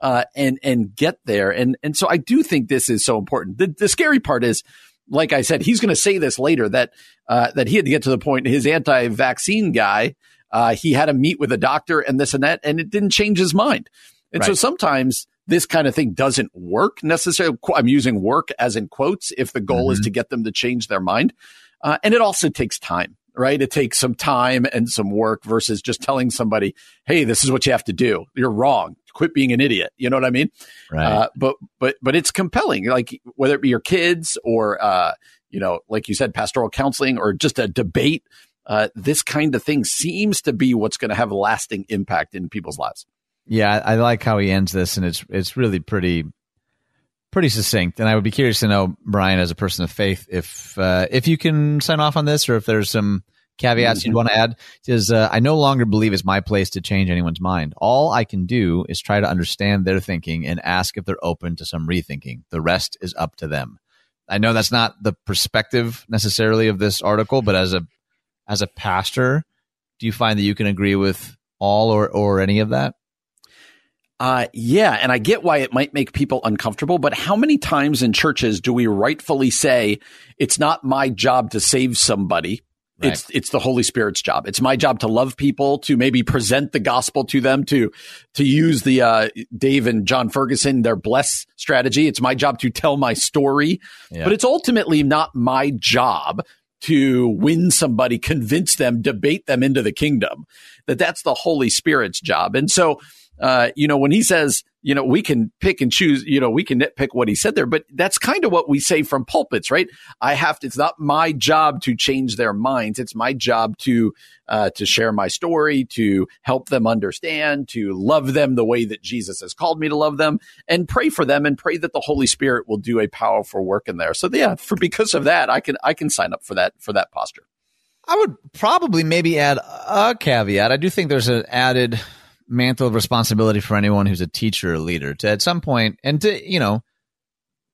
uh, and, and get there. And, and so I do think this is so important. The, the scary part is, like I said, he's going to say this later that, uh, that he had to get to the point, his anti-vaccine guy, uh, he had to meet with a doctor and this and that, and it didn't change his mind. And right. so sometimes this kind of thing doesn't work necessarily. I'm using work as in quotes if the goal mm-hmm. is to get them to change their mind. Uh, and it also takes time right? It takes some time and some work versus just telling somebody, "Hey, this is what you have to do. You're wrong. Quit being an idiot." You know what I mean? Right. Uh, but but but it's compelling. Like whether it be your kids or uh, you know, like you said, pastoral counseling or just a debate. Uh, this kind of thing seems to be what's going to have a lasting impact in people's lives. Yeah, I like how he ends this, and it's it's really pretty pretty succinct. And I would be curious to know, Brian, as a person of faith, if uh, if you can sign off on this, or if there's some caveats mm-hmm. you'd want to add. Is uh, I no longer believe it's my place to change anyone's mind. All I can do is try to understand their thinking and ask if they're open to some rethinking. The rest is up to them. I know that's not the perspective necessarily of this article, but as a as a pastor, do you find that you can agree with all or or any of that? Uh, yeah, and I get why it might make people uncomfortable, but how many times in churches do we rightfully say it's not my job to save somebody? Right. It's it's the Holy Spirit's job. It's my job to love people, to maybe present the gospel to them, to to use the uh, Dave and Jon Ferguson their bless strategy. It's my job to tell my story, yeah. but it's ultimately not my job to win somebody, convince them, debate them into the kingdom. That that's the Holy Spirit's job, and so uh, you know, when he says, you know, we can pick and choose, you know, we can nitpick what he said there, but that's kind of what we say from pulpits, right? I have to, it's not my job to change their minds. It's my job to, uh, to share my story, to help them understand, to love them the way that Jesus has called me to love them and pray for them and pray that the Holy Spirit will do a powerful work in there. So yeah, for, because of that, I can, I can sign up for that, for that posture. I would probably maybe add a caveat. I do think there's an added, mantle of responsibility for anyone who's a teacher or leader to at some point and to you know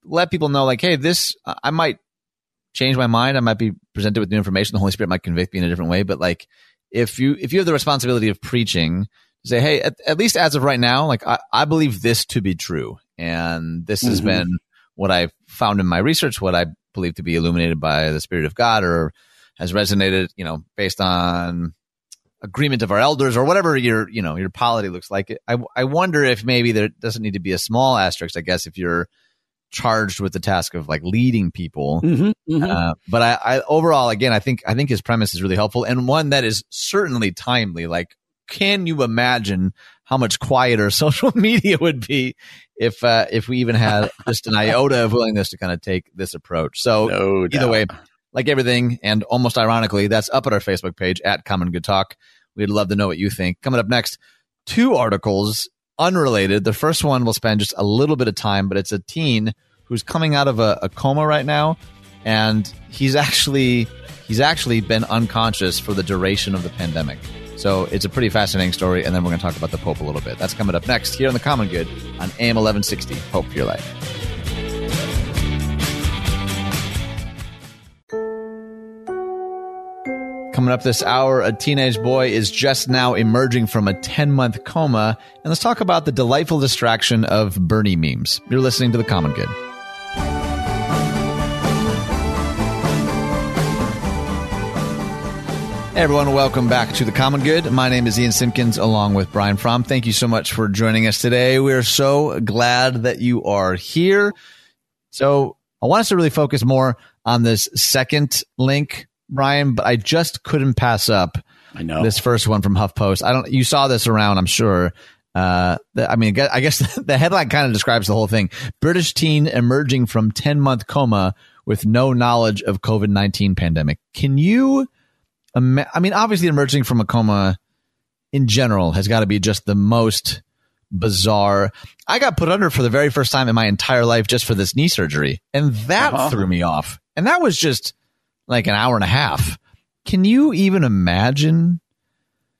let people know like hey this i might change my mind. I might be presented with new information. The holy spirit might convict me in a different way. But like if you if you have the responsibility of preaching say hey at, at least as of right now like I, I believe this to be true. And this mm-hmm. has been what i found in my research what i believe to be illuminated by the spirit of god or has resonated you know based on agreement of our elders or whatever your you know your polity looks like. I I wonder if maybe there doesn't need to be a small asterisk. I guess if you're charged with the task of like leading people. Mm-hmm, mm-hmm. Uh, but I, I overall again I think I think his premise is really helpful and one that is certainly timely. Like, can you imagine how much quieter social media would be if uh, if we even had just an iota of willingness to kind of take this approach? So no either way like everything, and almost ironically, that's up at our Facebook page at Common Good Talk. We'd love to know what you think. Coming up next, two articles unrelated. The first one will spend just a little bit of time, but it's a teen who's coming out of a, a coma right now, and he's actually he's actually been unconscious for the duration of the pandemic. So it's a pretty fascinating story, and then we're going to talk about the Pope a little bit. That's coming up next here on the Common Good on AM 1160. Hope for your life. Coming up this hour, a teenage boy is just now emerging from a 10 month coma. And let's talk about the delightful distraction of Bernie memes. You're listening to The Common Good. Hey everyone, welcome back to the Common Good. My name is Ian Simpkins along with Brian Fromm. Thank you so much for joining us today. We're so glad that you are here. So I want us to really focus more on this second link, Brian, but I just couldn't pass up I know. this first one from HuffPost. I don't, you saw this around, I'm sure. Uh, the, I mean, I guess the headline kind of describes the whole thing. British teen emerging from 10 month coma with no knowledge of COVID 19 pandemic. Can you ima- I mean, obviously emerging from a coma in general has got to be just the most bizarre. I got put under for the very first time in my entire life just for this knee surgery. And that Uh-huh. threw me off. And that was just like an hour and a half. Can you even imagine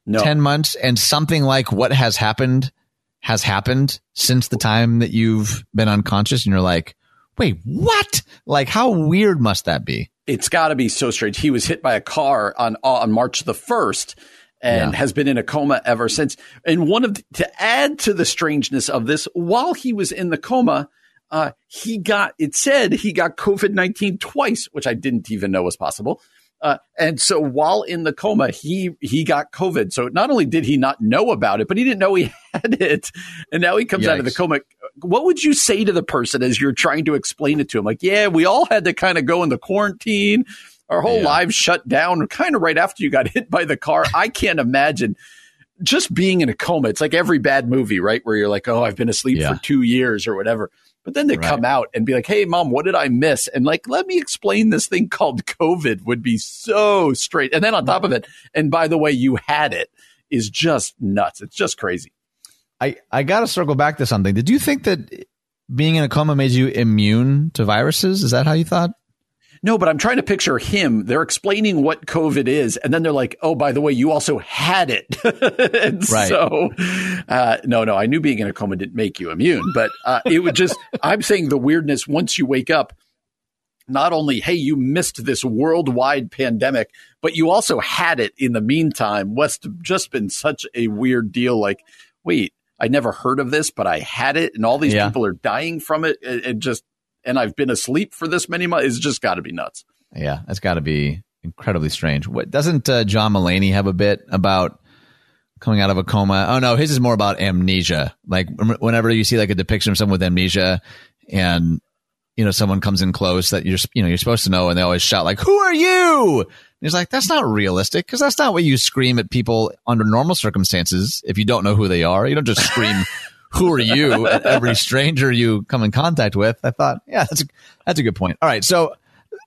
no. 10 months and something like what has happened has happened since the time that you've been unconscious and you're like, wait, what? Like, how weird must that be? it's got to be so strange. He was hit by a car on on March the first, and Yeah. has been in a coma ever since. And one of the, to add to the strangeness of this, while he was in the coma, uh, he got it said he got COVID nineteen twice, which I didn't even know was possible. Uh, and so while in the coma, he he got COVID. So not only did he not know about it, but he didn't know he had it. And now he comes out of the coma. What would you say to the person as you're trying to explain it to him? Like, yeah, we all had to kind of go into quarantine. Our whole Yeah. lives shut down kind of right after you got hit by the car. I can't imagine just being in a coma. It's like every bad movie, right? Where you're like, oh, I've been asleep Yeah. for two years or whatever. But then to Right. come out and be like, hey, mom, what did I miss? And like, let me explain this thing called COVID would be so straight. And then on top of it, and by the way, you had it is just nuts. It's just crazy. I, I got to circle back to something. Did you think that being in a coma made you immune to viruses? Is that how you thought? No, but I'm trying to picture him. They're explaining what COVID is, and then they're like, "Oh, by the way, you also had it." Right. So, uh, no, no, I knew being in a coma didn't make you immune, but uh, it would just. I'm saying the weirdness once you wake up. Not only, hey, you missed this worldwide pandemic, but you also had it in the meantime. West just been such a weird deal. Like, wait, I never heard of this, but I had it, and all these Yeah. people are dying from it. It, it just, and I've been asleep for this many months. It's just got to be nuts. Yeah, that's got to be incredibly strange. What doesn't uh, John Mulaney have a bit about coming out of a coma? Oh no, his is more about amnesia. Like whenever you see like a depiction of someone with amnesia, and you know someone comes in close that you're you know you're supposed to know, and they always shout like, "Who are you?" And he's like, "That's not realistic because that's not what you scream at people under normal circumstances. If you don't know who they are, you don't just scream." Who are you? Every stranger you come in contact with. I thought, yeah, that's a, that's a good point. All right, so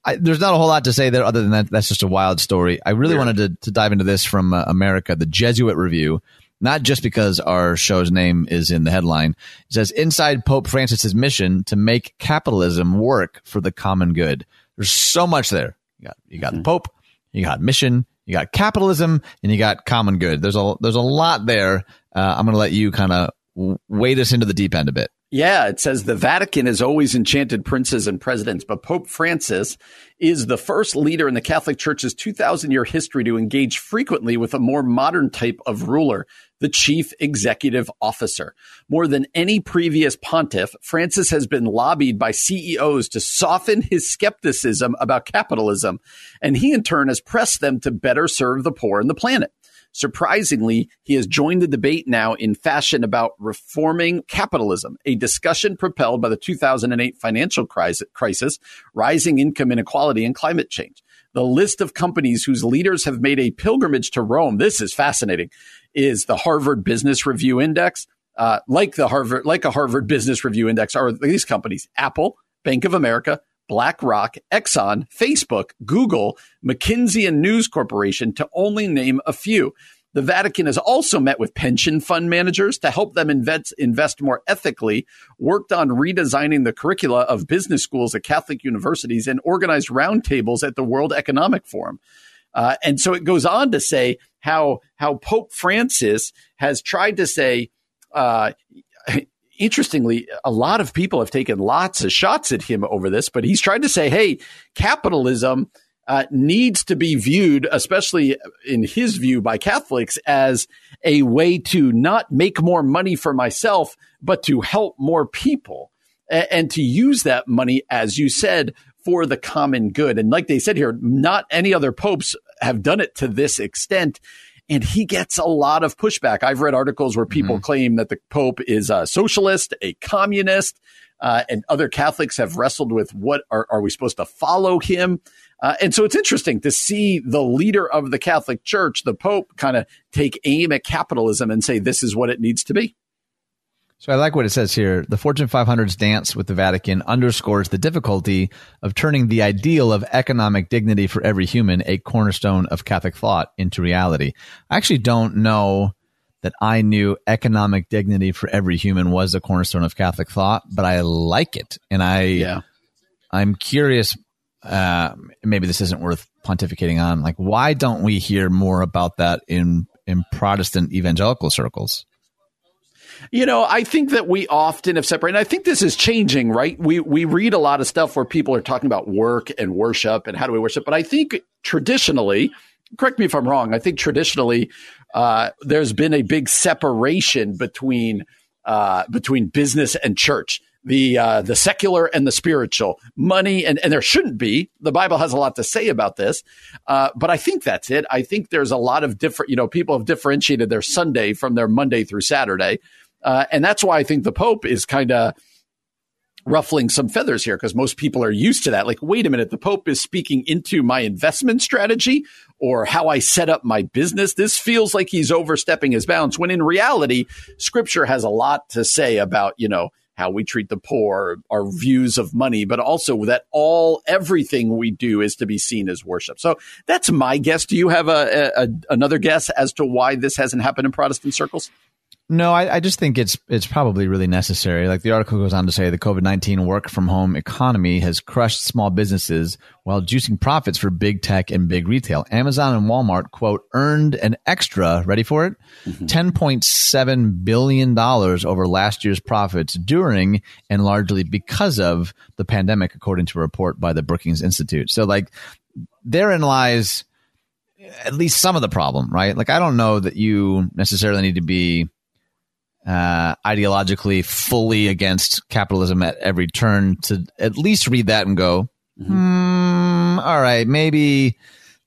I, there's not a whole lot to say there other than that. That's just a wild story. I really Yeah. wanted to, to dive into this from uh, America, the Jesuit Review, not just because our show's name is in the headline. It says inside Pope Francis's mission to make capitalism work for the common good. There's so much there. You got you got the Pope, you got mission, you got capitalism, and you got common good. There's a there's a lot there. Uh, I'm going to let you kind of wade us into the deep end a bit. Yeah, it says the Vatican has always enchanted princes and presidents, but Pope Francis is the first leader in the Catholic Church's 2,000 year history to engage frequently with a more modern type of ruler, the chief executive officer. More than any previous pontiff, Francis has been lobbied by CEOs to soften his skepticism about capitalism, and he in turn has pressed them to better serve the poor and the planet. Surprisingly, he has joined the debate now in fashion about reforming capitalism, a discussion propelled by the 2008 financial crisis, rising income inequality, and climate change. The list of companies whose leaders have made a pilgrimage to Rome, this is fascinating, is the Harvard Business Review Index. Uh, like the Harvard, like a Harvard Business Review Index, are these companies: Apple, Bank of America, BlackRock, Exxon, Facebook, Google, McKinsey, and News Corporation, to only name a few. The Vatican has also met with pension fund managers to help them invest, invest more ethically, worked on redesigning the curricula of business schools at Catholic universities, and organized roundtables at the World Economic Forum. Uh, and so it goes on to say how how Pope Francis has tried to say. Uh, interestingly, a lot of people have taken lots of shots at him over this, but he's trying to say, hey, capitalism uh, needs to be viewed, especially in his view by Catholics, as a way to not make more money for myself, but to help more people and to use that money, as you said, for the common good. And like they said here, not any other popes have done it to this extent and he gets a lot of pushback. I've read articles where people mm-hmm. claim that the Pope is a socialist, a communist, uh, and other Catholics have wrestled with what are, are we supposed to follow him? Uh, and so it's interesting to see the leader of the Catholic Church, the Pope, kind of take aim at capitalism and say this is what it needs to be. So I like what it says here. The Fortune 500's dance with the Vatican underscores the difficulty of turning the ideal of economic dignity for every human, a cornerstone of Catholic thought, into reality. I actually don't know that I knew economic dignity for every human was a cornerstone of Catholic thought, but I like it, and I yeah. I'm curious. Uh, maybe this isn't worth pontificating on. Like, why don't we hear more about that in in Protestant evangelical circles? You know, I think that we often have separated. I think this is changing, right? We we read a lot of stuff where people are talking about work and worship and how do we worship. But I think traditionally, correct me if I'm wrong. I think traditionally, uh, there's been a big separation between uh, between business and church. The uh, the secular and the spiritual, money and and there shouldn't be. The Bible has a lot to say about this, uh, but I think that's it. I think there's a lot of different. You know, people have differentiated their Sunday from their Monday through Saturday. Uh, and that's why I think the Pope is kind of ruffling some feathers here because most people are used to that. Like, wait a minute, the Pope is speaking into my investment strategy or how I set up my business. This feels like he's overstepping his bounds when in reality, scripture has a lot to say about, you know, how we treat the poor, our views of money, but also that all everything we do is to be seen as worship. So that's my guess. Do you have a, a, another guess as to why this hasn't happened in Protestant circles? No, I, I, just think it's it's probably really necessary. Like the article goes on to say, the COVID nineteen work from home economy has crushed small businesses while juicing profits for big tech and big retail. Amazon and Walmart quote earned an extra ready for it mm-hmm. point seven billion dollars over last year's profits during and largely because of the pandemic, according to a report by the Brookings Institute. So, like, therein lies at least some of the problem, right? Like, I don't know that you necessarily need to be uh, ideologically fully against capitalism at every turn to at least read that and go, mm-hmm. hmm, all right, maybe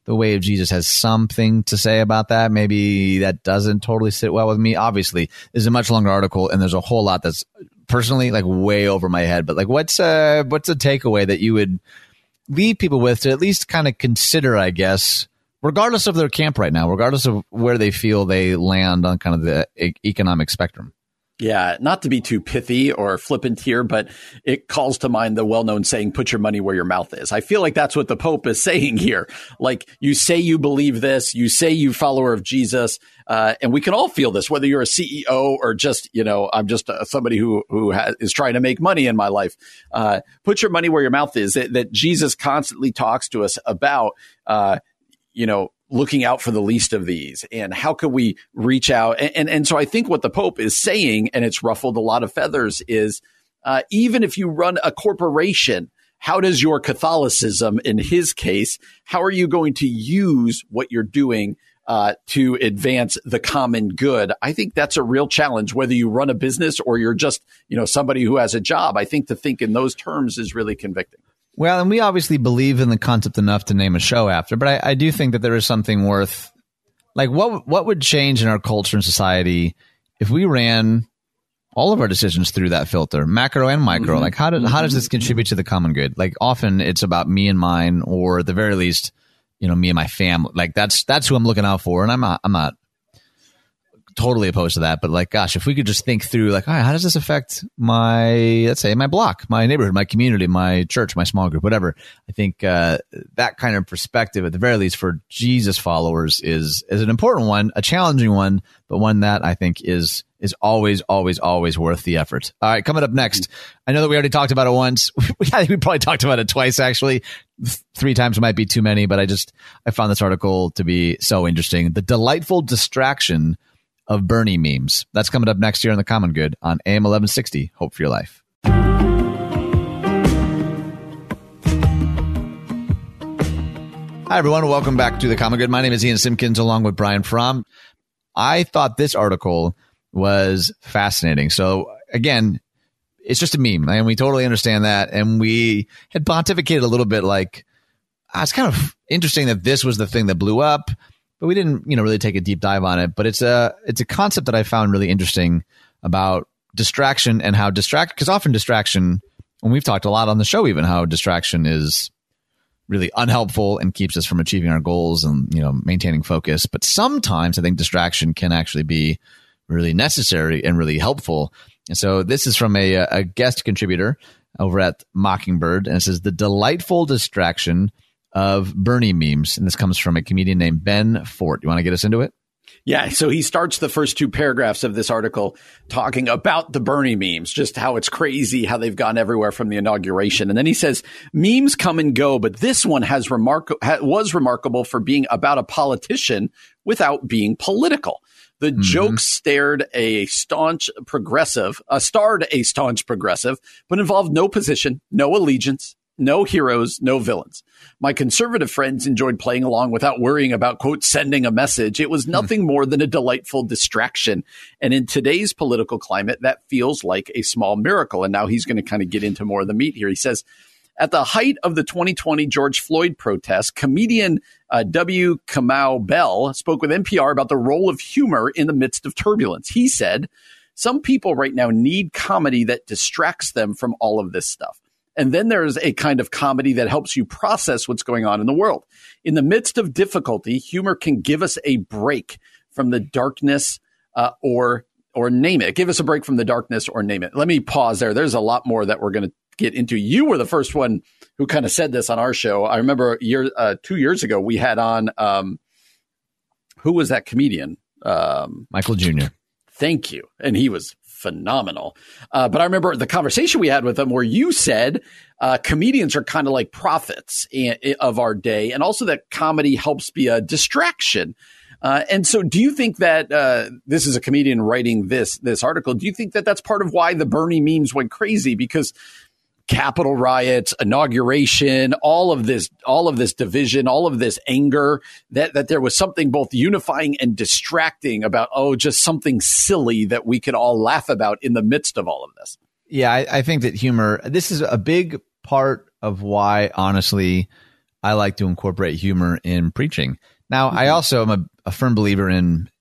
the way of Jesus has something to say about that. Maybe that doesn't totally sit well with me. Obviously, this is a much longer article, and there's a whole lot that's personally like way over my head. But like, what's a what's a takeaway that you would leave people with to at least kind of consider? I guess regardless of their camp right now, regardless of where they feel they land on kind of the e- economic spectrum. Yeah, not to be too pithy or flippant here, but it calls to mind the well known saying, put your money where your mouth is. I feel like that's what the Pope is saying here. Like, you say you believe this, you say you follower of Jesus, uh, and we can all feel this, whether you're a CEO or just, you know, I'm just uh, somebody who, who has, is trying to make money in my life. Uh, put your money where your mouth is, that, that Jesus constantly talks to us about, uh, you know, looking out for the least of these? And how can we reach out? And, and, and so i think what the pope is saying and it's ruffled a lot of feathers is uh, even if you run a corporation how does your catholicism in his case how are you going to use what you're doing uh, to advance the common good? I think that's a real challenge whether you run a business or you're just you know somebody who has a job. I think to think in those terms is really convicting well, and we obviously believe in the concept enough to name a show after, but I, I do think that there is something worth like what what would change in our culture and society if we ran all of our decisions through that filter, macro and micro. Mm-hmm. Like how did how does this contribute to the common good? Like often it's about me and mine, or at the very least, you know, me and my family. Like that's that's who I'm looking out for, and I'm not I'm not totally opposed to that. But like, gosh, if we could just think through, like, all right, how does this affect my, let's say, my block, my neighborhood, my community, my church, my small group, whatever. I think uh, that kind of perspective, at the very least, for Jesus followers, is is an important one, a challenging one, but one that I think is is always, always, always worth the effort. All right, coming up next, I know that we already talked about it once. I think we probably talked about it twice, actually. Three times might be too many, but I just I found this article to be so interesting. The delightful distraction of Bernie memes. That's coming up next year on The Common Good on AM 1160. Hope for your life. Hi, everyone. Welcome back to The Common Good. My name is Ian Simpkins along with Brian Fromm. I thought this article was fascinating. So, again, it's just a meme, and we totally understand that. And we had pontificated a little bit like, uh, it's kind of interesting that this was the thing that blew up, but we didn't, you know, really take a deep dive on it. But it's a it's a concept that I found really interesting about distraction and how distract because often distraction, and we've talked a lot on the show, even how distraction is really unhelpful and keeps us from achieving our goals and you know maintaining focus. But sometimes I think distraction can actually be really necessary and really helpful. And so this is from a, a guest contributor over at Mockingbird, and it says the delightful distraction of Bernie memes. And this comes from a comedian named Ben Fort. You want to get us into it? Yeah, so he starts the first two paragraphs of this article talking about the Bernie memes, just how it's crazy how they've gone everywhere from the inauguration, and then he says memes come and go, but this one has remark was remarkable for being about a politician without being political. The mm-hmm. joke stared a staunch progressive, uh, starred a staunch progressive, but involved no position, no allegiance, no heroes, no villains. My conservative friends enjoyed playing along without worrying about, quote, sending a message. It was hmm. nothing more than a delightful distraction. And in today's political climate, that feels like a small miracle. And now he's going to kind of get into more of the meat here. He says, at the height of the 2020 George Floyd protests, comedian uh, W. Kamau Bell spoke with NPR about the role of humor in the midst of turbulence. He said, Some people right now need comedy that distracts them from all of this stuff. And then there's a kind of comedy that helps you process what's going on in the world. In the midst of difficulty, humor can give us a break from the darkness uh, or or name it. Give us a break from the darkness or name it. Let me pause there. There's a lot more that we're going to get into. You were the first one who kind of said this on our show. I remember year uh, two years ago we had on um, who was that comedian? Um, Michael Jr. Thank you, and he was phenomenal. Uh, but I remember the conversation we had with him where you said uh, comedians are kind of like prophets of our day, and also that comedy helps be a distraction. Uh, and so, do you think that uh, this is a comedian writing this this article? Do you think that that's part of why the Bernie memes went crazy? Because Capitol riots, inauguration, all of this, all of this division, all of this anger, that, that there was something both unifying and distracting about, oh, just something silly that we could all laugh about in the midst of all of this. Yeah, I, I think that humor, this is a big part of why, honestly, I like to incorporate humor in preaching. Now, mm-hmm. I also am a, a firm believer in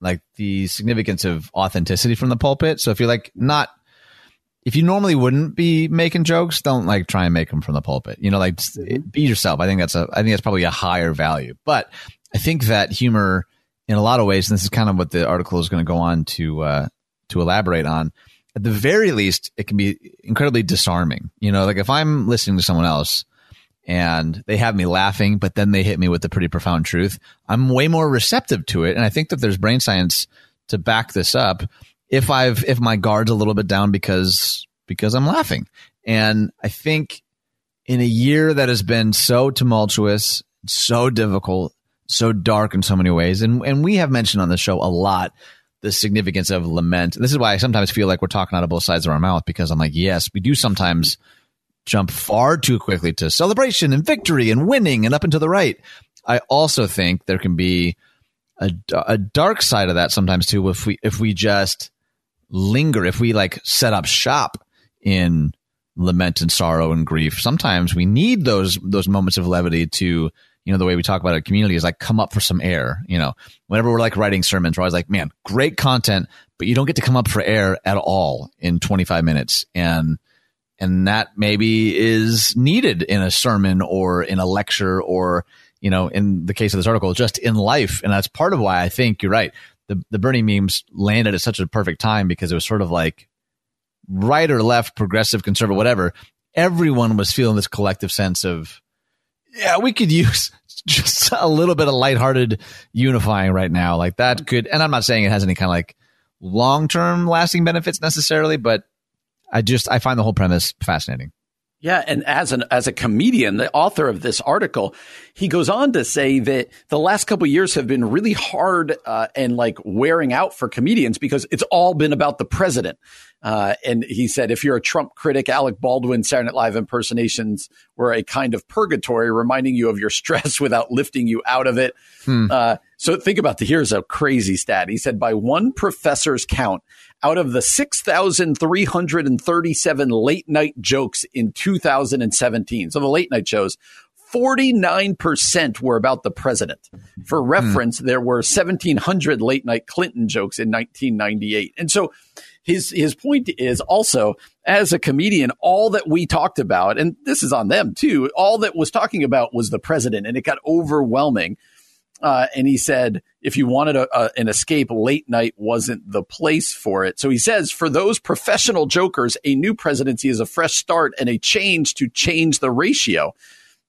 like the significance of authenticity from the pulpit. So if you're like not if you normally wouldn't be making jokes, don't like try and make them from the pulpit. You know, like mm-hmm. be yourself. I think that's a, I think that's probably a higher value. But I think that humor, in a lot of ways, and this is kind of what the article is going to go on to uh, to elaborate on. At the very least, it can be incredibly disarming. You know, like if I'm listening to someone else and they have me laughing, but then they hit me with the pretty profound truth, I'm way more receptive to it. And I think that there's brain science to back this up if I've if my guard's a little bit down because because I'm laughing. And I think in a year that has been so tumultuous, so difficult, so dark in so many ways, and and we have mentioned on the show a lot the significance of lament. This is why I sometimes feel like we're talking out of both sides of our mouth because I'm like, yes, we do sometimes jump far too quickly to celebration and victory and winning and up and to the right. I also think there can be a, a dark side of that sometimes too if we if we just linger, if we like set up shop in lament and sorrow and grief, sometimes we need those those moments of levity to you know the way we talk about a community is like come up for some air you know. Whenever we're like writing sermons we're always like man great content but you don't get to come up for air at all in 25 minutes. And and that maybe is needed in a sermon or in a lecture or you know in the case of this article just in life. And that's part of why i think you're right the the Bernie memes landed at such a perfect time because it was sort of like right or left, progressive, conservative, whatever. Everyone was feeling this collective sense of, yeah, we could use just a little bit of lighthearted unifying right now. Like that could, and I'm not saying it has any kind of like long term lasting benefits necessarily, but I just, I find the whole premise fascinating. Yeah, and as an as a comedian, the author of this article, he goes on to say that the last couple years have been really hard uh, and like wearing out for comedians because it's all been about the president. Uh, and he said, if you're a Trump critic, Alec Baldwin Saturday Night Live impersonations were a kind of purgatory, reminding you of your stress without lifting you out of it. Hmm. Uh, so think about the here's a crazy stat. He said, by one professor's count, out of the 6,337 late night jokes in 2017, so the late night shows, 49% were about the president. For reference, there were 1,700 late night Clinton jokes in 1998. And so his, his point is also, as a comedian, all that we talked about, and this is on them too, all that was talking about was the president, and it got overwhelming. Uh, and he said, if you wanted a, a, an escape, late night wasn't the place for it. So he says, for those professional jokers, a new presidency is a fresh start and a change to change the ratio.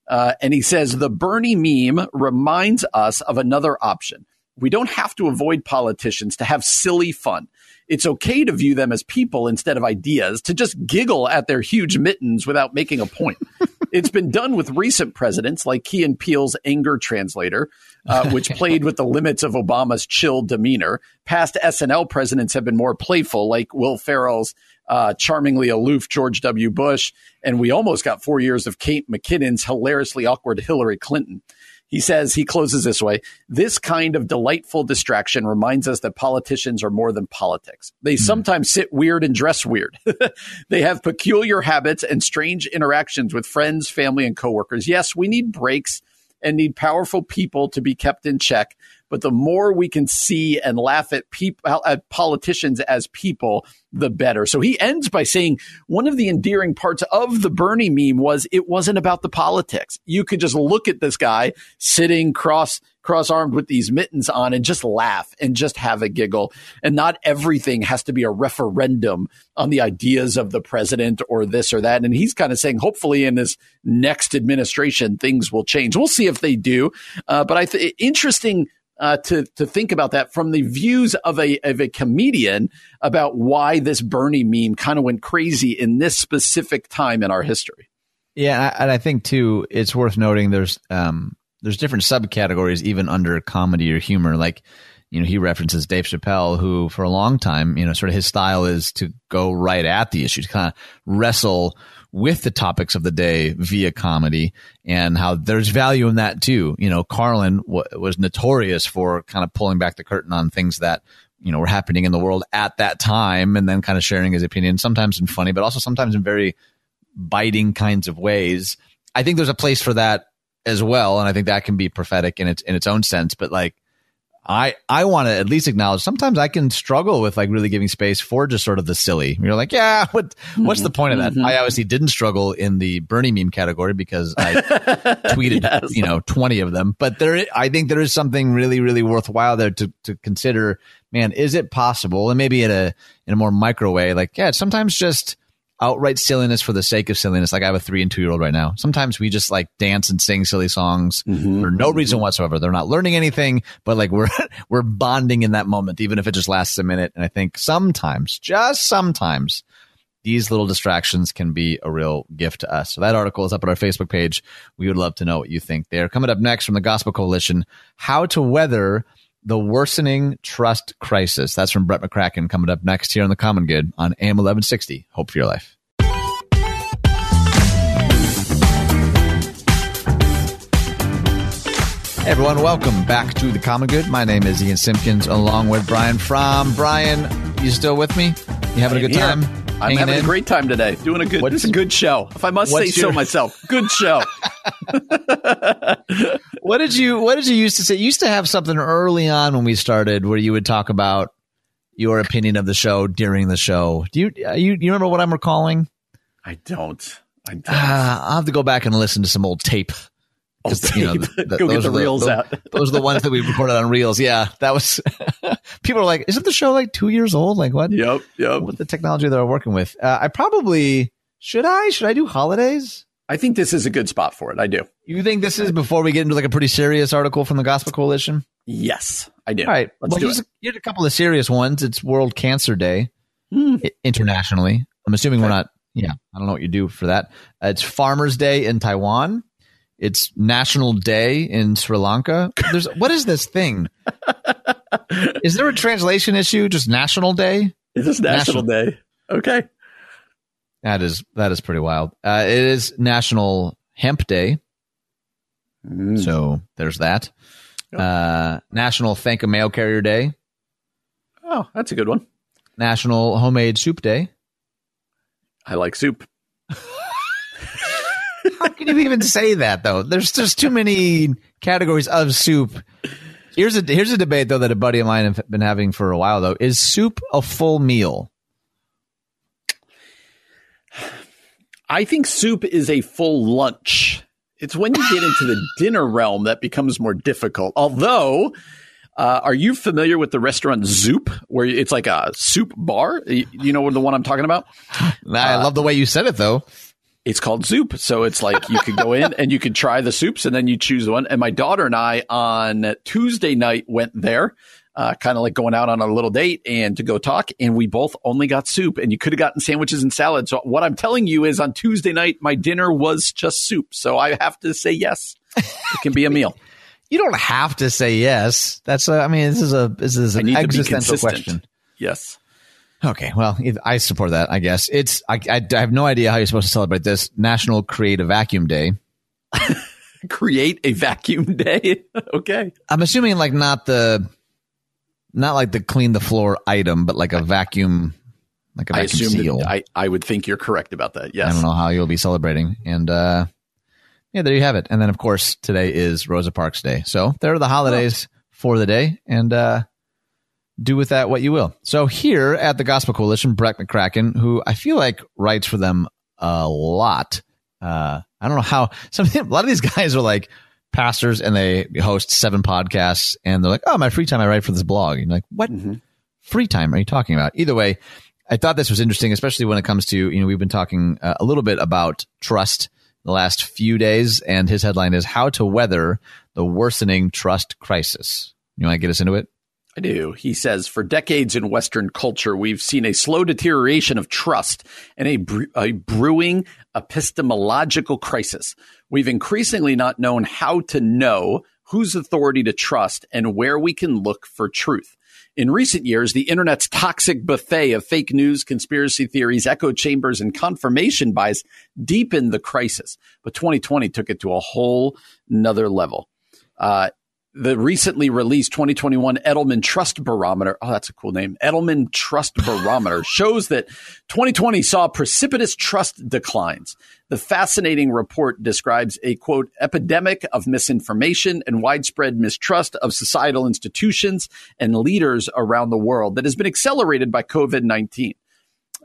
Uh, and he says, the Bernie meme reminds us of another option. We don't have to avoid politicians to have silly fun. It's okay to view them as people instead of ideas, to just giggle at their huge mittens without making a point. it's been done with recent presidents like Key and Peele's anger translator, uh, which played with the limits of Obama's chill demeanor. Past SNL presidents have been more playful, like Will Ferrell's uh, charmingly aloof George W. Bush, and we almost got four years of Kate McKinnon's hilariously awkward Hillary Clinton. He says, he closes this way This kind of delightful distraction reminds us that politicians are more than politics. They mm. sometimes sit weird and dress weird. they have peculiar habits and strange interactions with friends, family, and coworkers. Yes, we need breaks and need powerful people to be kept in check. But the more we can see and laugh at people, at politicians as people, the better. So he ends by saying one of the endearing parts of the Bernie meme was it wasn't about the politics. You could just look at this guy sitting cross cross armed with these mittens on and just laugh and just have a giggle. And not everything has to be a referendum on the ideas of the president or this or that. And he's kind of saying, hopefully, in this next administration, things will change. We'll see if they do. Uh, but I think interesting uh, to to think about that from the views of a of a comedian about why this Bernie meme kind of went crazy in this specific time in our history. Yeah, and I think too, it's worth noting there's um, there's different subcategories even under comedy or humor. Like, you know, he references Dave Chappelle, who for a long time, you know, sort of his style is to go right at the issues, kind of wrestle with the topics of the day via comedy and how there's value in that too. You know, Carlin w- was notorious for kind of pulling back the curtain on things that, you know, were happening in the world at that time and then kind of sharing his opinion, sometimes in funny, but also sometimes in very biting kinds of ways. I think there's a place for that as well, and I think that can be prophetic in its in its own sense. But like, I I want to at least acknowledge sometimes I can struggle with like really giving space for just sort of the silly. You're like, yeah, what what's the point of that? Mm-hmm. I obviously didn't struggle in the Bernie meme category because I tweeted yes. you know 20 of them. But there, I think there is something really really worthwhile there to to consider. Man, is it possible? And maybe in a in a more micro way, like yeah, sometimes just outright silliness for the sake of silliness. Like I have a three and two year old right now. Sometimes we just like dance and sing silly songs mm-hmm. for no reason whatsoever. They're not learning anything, but like we're we're bonding in that moment, even if it just lasts a minute. And I think sometimes, just sometimes, these little distractions can be a real gift to us. So that article is up at our Facebook page. We would love to know what you think there. Coming up next from the Gospel Coalition, how to weather the Worsening Trust Crisis. That's from Brett McCracken coming up next here on The Common Good on AM 1160. Hope for your life. Hey everyone, welcome back to The Common Good. My name is Ian Simpkins along with Brian Fromm. Brian, you still with me? You having a good time? I'm having in? a great time today. Doing a good. What's, is a good show. If I must say your, so myself, good show. what did you What did you used to say? You used to have something early on when we started where you would talk about your opinion of the show during the show. Do you uh, you, you remember what I'm recalling? I don't. I don't. Uh, I'll have to go back and listen to some old tape. You know, the, the, Go get the reels the, out. those are the ones that we recorded on reels. Yeah, that was. people are like, "Isn't the show like two years old? Like what? Yep, yep. With the technology that they're working with, uh, I probably should. I should I do holidays? I think this is a good spot for it. I do. You think this is before we get into like a pretty serious article from the Gospel Coalition? Yes, I do. All right, let's well, do here's it. A, here's a couple of serious ones. It's World Cancer Day mm. internationally. I'm assuming okay. we're not. Yeah, I don't know what you do for that. Uh, it's Farmers Day in Taiwan. It's National Day in Sri Lanka. There's what is this thing? is there a translation issue? Just National Day? Is this National, National Day? Okay. That is that is pretty wild. Uh, it is National Hemp Day. Mm. So there's that. Uh, National Thank a Mail Carrier Day. Oh, that's a good one. National Homemade Soup Day. I like soup. Can you even say that though? There's just too many categories of soup. Here's a here's a debate though that a buddy of mine have been having for a while though. Is soup a full meal? I think soup is a full lunch. It's when you get into the dinner realm that becomes more difficult. Although, uh, are you familiar with the restaurant Zoup, where it's like a soup bar? You, you know the one I'm talking about? I love the way you said it though. It's called Zoup. So it's like you could go in and you could try the soups and then you choose one. And my daughter and I on Tuesday night went there, uh, kind of like going out on a little date and to go talk. And we both only got soup and you could have gotten sandwiches and salad. So what I'm telling you is on Tuesday night, my dinner was just soup. So I have to say yes. It can be a meal. You don't have to say yes. That's a, I mean, this is a this is an need to be existential question. Yes. Okay, well, if- I support that. I guess it's. I, I, I have no idea how you're supposed to celebrate this National Create a Vacuum Day. Create a vacuum day. okay. I'm assuming like not the, not like the clean the floor item, but like a vacuum, like a I vacuum assume seal. I, I would think you're correct about that. Yes, I don't know how you'll be celebrating, and uh, yeah, there you have it. And then of course today is Rosa Parks Day, so there are the holidays for the day, and uh, do with that what you will. So here at the Gospel Coalition, Brett McCracken, who I feel like writes for them a lot. Uh, I don't know how some a lot of these guys are like pastors and they host seven podcasts and they're like, oh, my free time I write for this blog. And you're like, what free time are you talking about? Either way, I thought this was interesting, especially when it comes to you know we've been talking uh, a little bit about trust the last few days, and his headline is "How to Weather the Worsening Trust Crisis." You want to get us into it? I do. He says, for decades in Western culture, we've seen a slow deterioration of trust and a, a brewing epistemological crisis. We've increasingly not known how to know whose authority to trust and where we can look for truth. In recent years, the internet's toxic buffet of fake news, conspiracy theories, echo chambers, and confirmation bias deepened the crisis. But 2020 took it to a whole nother level. Uh, the recently released 2021 Edelman Trust Barometer, oh, that's a cool name, Edelman Trust Barometer, shows that 2020 saw precipitous trust declines. The fascinating report describes a quote, epidemic of misinformation and widespread mistrust of societal institutions and leaders around the world that has been accelerated by COVID 19.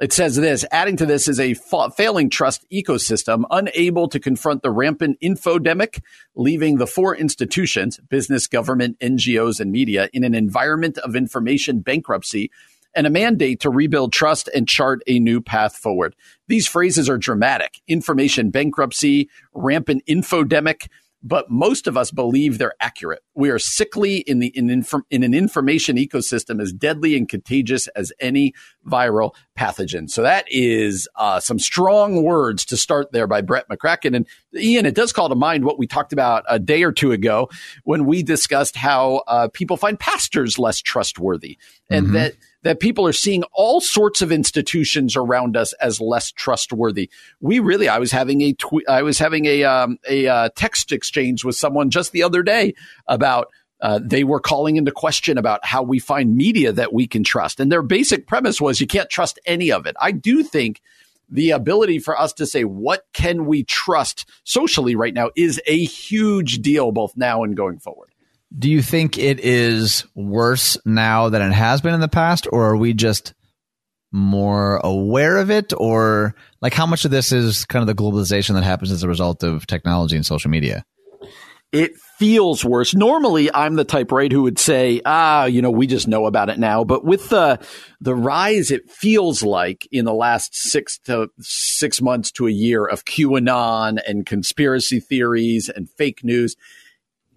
It says this adding to this is a fa- failing trust ecosystem, unable to confront the rampant infodemic, leaving the four institutions business, government, NGOs, and media in an environment of information bankruptcy and a mandate to rebuild trust and chart a new path forward. These phrases are dramatic information bankruptcy, rampant infodemic. But most of us believe they're accurate. We are sickly in the in, infor- in an information ecosystem as deadly and contagious as any viral pathogen. So that is uh, some strong words to start there by Brett McCracken. And Ian, it does call to mind what we talked about a day or two ago when we discussed how uh, people find pastors less trustworthy, and that that people are seeing all sorts of institutions around us as less trustworthy. We really, I was having a tw- I was having a um, a uh, text exchange with someone just the other day about uh, they were calling into question about how we find media that we can trust, and their basic premise was you can't trust any of it. I do think the ability for us to say what can we trust socially right now is a huge deal, both now and going forward. Do you think it is worse now than it has been in the past, or are we just more aware of it, or like how much of this is kind of the globalization that happens as a result of technology and social media? it feels worse. Normally, I'm the type, right, who would say, ah, you know, we just know about it now. But with the the rise, it feels like in the last six to six months to a year of QAnon and conspiracy theories and fake news.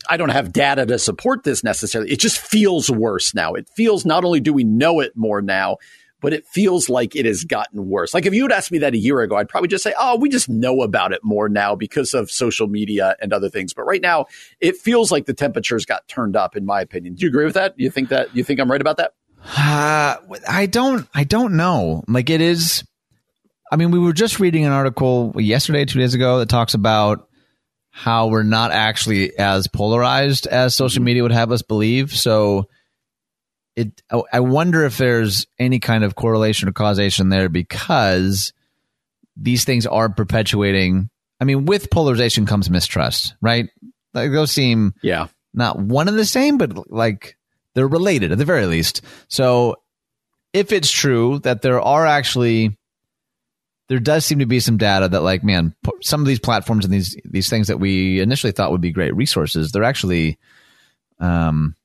I don't have data to support this necessarily. It just feels worse now. It feels not only do we know it more now, but it feels like it has gotten worse. Like if you had asked me that a year ago, I'd probably just say, oh, we just know about it more now because of social media and other things. But right now, it feels like the temperatures got turned up, in my opinion. Do you agree with that? You think that you think I'm right about that? Uh, I don't. I don't know. Like it is. I mean, we were just reading an article yesterday, two days ago, that talks about how we're not actually as polarized as social mm-hmm. media would have us believe. So, it. I- I wonder if there's any kind of correlation or causation there because these things are perpetuating. I mean, with polarization comes mistrust, right? Like those seem Yeah. not one and the same, but like they're related at the very least. So if it's true that there are actually there does seem to be some data that like man some of these platforms and these these things that we initially thought would be great resources they're actually um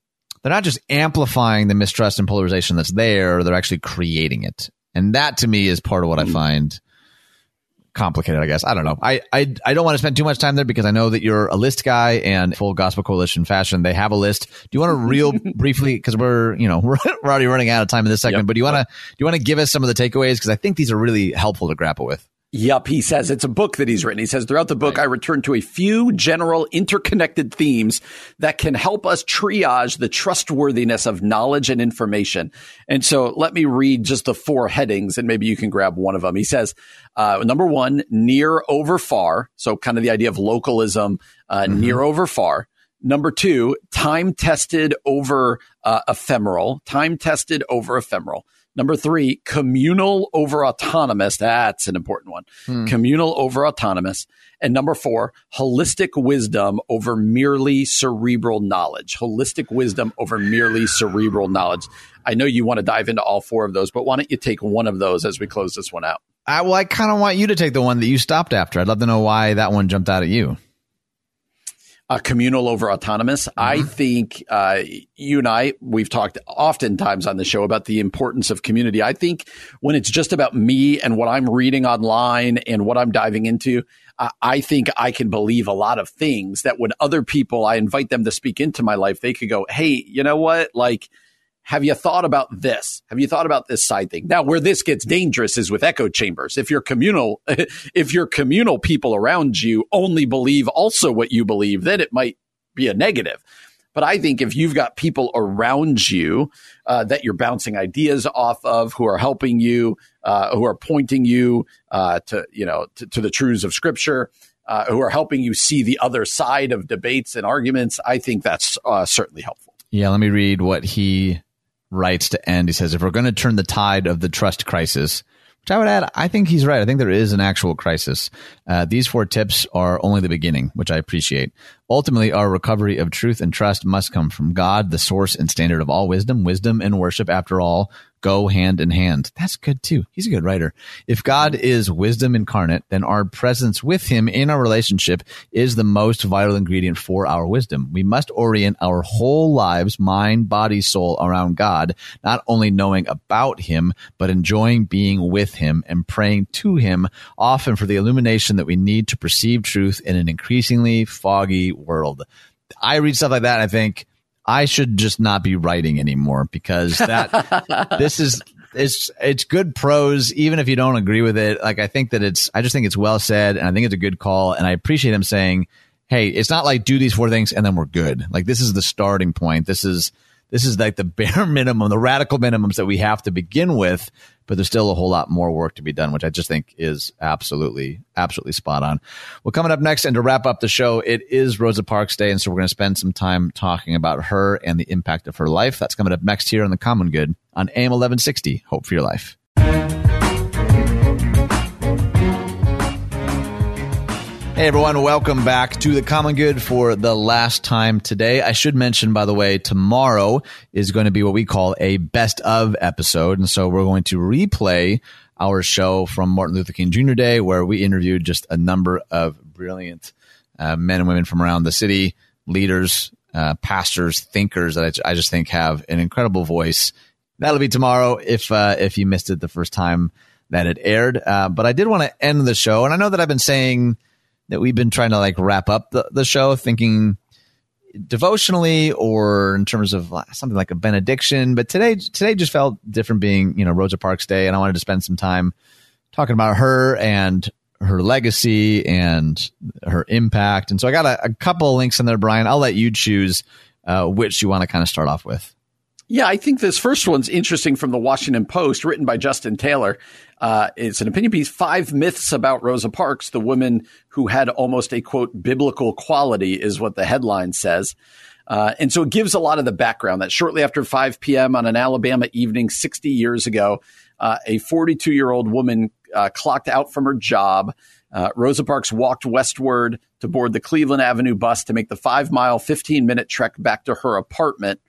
they're not just amplifying the mistrust and polarization that's there they're actually creating it. And that to me is part of what i find complicated i guess. I don't know. I i, I don't want to spend too much time there because i know that you're a list guy and full gospel coalition fashion. They have a list. Do you want to real briefly because we're you know we're, we're already running out of time in this segment Yep. but do you want to do you want to give us some of the takeaways? Because i think these are really helpful to grapple with Yup, he says it's a book that he's written. He says throughout the book, I return to a few general interconnected themes that can help us triage the trustworthiness of knowledge and information. And so let me read just the four headings and maybe you can grab one of them. He says, uh, number one, near over far. So kind of the idea of localism, uh, near over far. Number two, time tested over uh, ephemeral, time tested over ephemeral. Number three, communal over autonomous. That's an important one. Hmm. Communal over autonomous. And number four, holistic wisdom over merely cerebral knowledge. Holistic wisdom over merely cerebral knowledge. I know you want to dive into all four of those, but why don't you take one of those as we close this one out? I, well, I kind of want you to take the one that you stopped after. I'd love to know why that one jumped out at you. Uh, communal over autonomous. I think uh, you and I, we've talked oftentimes on the show about the importance of community. I think when it's just about me and what I'm reading online and what I'm diving into, I think I can believe a lot of things that when other people, I invite them to speak into my life, they could go, hey, you know what? Like, have you thought about this? Have you thought about this side thing? Now, where this gets dangerous is with echo chambers. If your communal, if your communal people around you only believe also what you believe, then it might be a negative. But I think if you've got people around you uh, that you're bouncing ideas off of, who are helping you, uh, who are pointing you uh, to, you know, to, to the truths of Scripture, uh, who are helping you see the other side of debates and arguments, I think that's uh, certainly helpful. Yeah, let me read what he writes to end. He says, if we're going to turn the tide of the trust crisis, which I would add, I think he's right. I think there is an actual crisis. Uh, these four tips are only the beginning, which I appreciate. Ultimately, our recovery of truth and trust must come from God, the source and standard of all wisdom. Wisdom and worship, after all, go hand in hand. That's good too. He's a good writer. If God is wisdom incarnate, then our presence with him in our relationship is the most vital ingredient for our wisdom. We must orient our whole lives, mind, body, soul around God, not only knowing about him, but enjoying being with him and praying to him often for the illumination that we need to perceive truth in an increasingly foggy world. I read stuff like that and I think, I should just not be writing anymore because that this is it's it's good prose even if you don't agree with it. Like I think that it's I just think it's well said and I think it's a good call and I appreciate him saying, "Hey, it's not like do these four things and then we're good." Like this is the starting point. This is this is like the bare minimum, the radical minimums that we have to begin with, but there's still a whole lot more work to be done, which I just think is absolutely, absolutely spot on. Well, coming up next, and to wrap up the show, it is Rosa Parks Day, and so we're going to spend some time talking about her and the impact of her life. That's coming up next here on The Common Good on AM 1160. Hope for your life. Hey everyone, welcome back to the Common Good for the last time today. I should mention, by the way, tomorrow is going to be what we call a best of episode. And so we're going to replay our show from Martin Luther King Jr. Day, where we interviewed just a number of brilliant uh, men and women from around the city, leaders, uh, pastors, thinkers that I, I just think have an incredible voice. That'll be tomorrow if, uh, if you missed it the first time that it aired. Uh, but I did want to end the show. And I know that I've been saying, that we've been trying to like wrap up the, the show thinking devotionally or in terms of something like a benediction. But today today just felt different being you know rosa parks day and i wanted to spend some time talking about her and her legacy and her impact. And so i got a, a couple of links in there brian. I'll let you choose uh, which you want to kind of start off with Yeah, I think this first one's interesting from the Washington Post, written by Justin Taylor. Uh, it's an opinion piece Five Myths About Rosa Parks, the woman who had almost a quote, biblical quality, is what the headline says. Uh, and so it gives a lot of the background that shortly after 5 p.m. on an Alabama evening 60 years ago, uh, a 42 year old woman uh, clocked out from her job. Uh, Rosa Parks walked westward to board the Cleveland Avenue bus to make the five mile, 15 minute trek back to her apartment.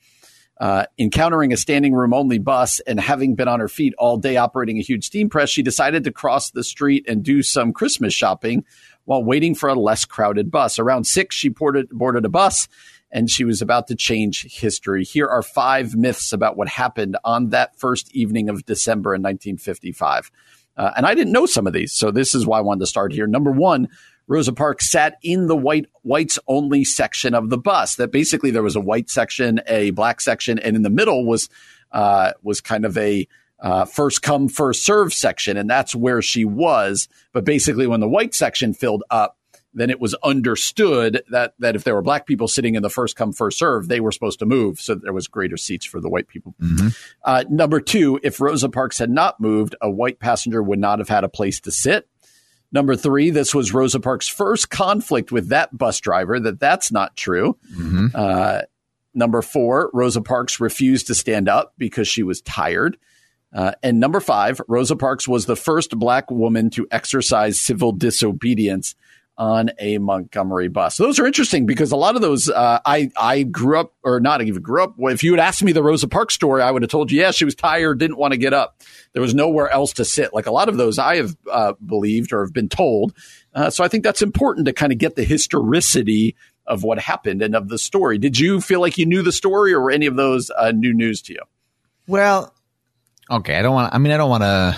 Uh, encountering a standing room only bus and having been on her feet all day operating a huge steam press, she decided to cross the street and do some Christmas shopping while waiting for a less crowded bus. Around six, she boarded, boarded a bus and she was about to change history. Here are five myths about what happened on that first evening of December in 1955. Uh, and I didn't know some of these, so this is why I wanted to start here. Number one, Rosa Parks sat in the white whites only section of the bus. That basically there was a white section, a black section, and in the middle was uh, was kind of a uh, first come first serve section, and that's where she was. But basically, when the white section filled up, then it was understood that that if there were black people sitting in the first come first serve, they were supposed to move, so there was greater seats for the white people. Mm-hmm. Uh, number two, if Rosa Parks had not moved, a white passenger would not have had a place to sit. Number three, this was Rosa Parks' first conflict with that bus driver. That that's not true. Mm-hmm. Uh, number four, Rosa Parks refused to stand up because she was tired. Uh, and number five, Rosa Parks was the first black woman to exercise civil disobedience on a Montgomery bus. So those are interesting because a lot of those uh, I I grew up or not even grew up. If you had asked me the Rosa Parks story, I would have told you, yeah, she was tired, didn't want to get up. There was nowhere else to sit. Like a lot of those, I have uh, believed or have been told. Uh, so I think that's important to kind of get the historicity of what happened and of the story. Did you feel like you knew the story, or were any of those uh, new news to you? Well, okay. I don't want. I mean, I don't want to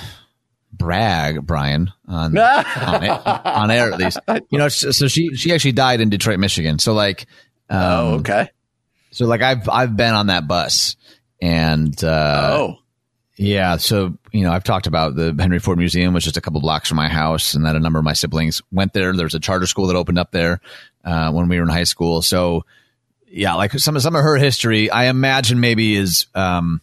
brag, Brian, on on, it, on, air at least. You know, so she she actually died in Detroit, Michigan. So like, um, oh, okay. So like, I've I've been on that bus, and uh, oh, yeah. So you know, I've talked about the Henry Ford Museum, which is a couple blocks from my house, and that a number of my siblings went there. There was a charter school that opened up there uh, when we were in high school. So yeah, like some some of her history, I imagine maybe is um,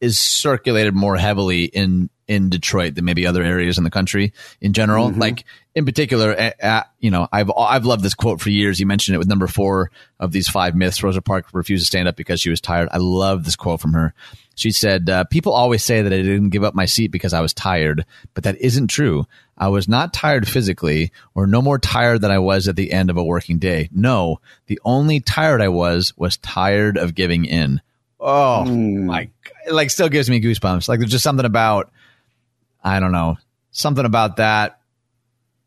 is circulated more heavily in in Detroit than maybe other areas in the country in general. Mm-hmm. Like in particular, at, at, you know, I've I've loved this quote for years. You mentioned it with number four of these five myths. Rosa Parks refused to stand up because she was tired. I love this quote from her. She said, uh, "People always say that I didn't give up my seat because I was tired, but that isn't true. I was not tired physically, or no more tired than I was at the end of a working day. No, the only tired I was was tired of giving in." Oh mm. my! Like, still gives me goosebumps. Like, there's just something about I don't know, something about that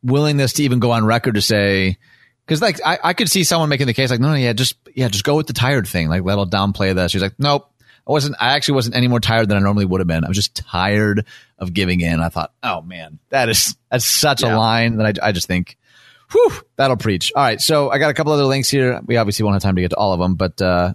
willingness to even go on record to say, because like I, I could see someone making the case like, no, no, yeah, just yeah, just go with the tired thing. Like that'll downplay this. She's like, nope, I wasn't. I actually wasn't any more tired than I normally would have been. I was just tired of giving in. I thought, oh man, that is that's such yeah. a line that I, I just think, whew, that'll preach. All right, so I got a couple other links here. We obviously won't have time to get to all of them, but uh,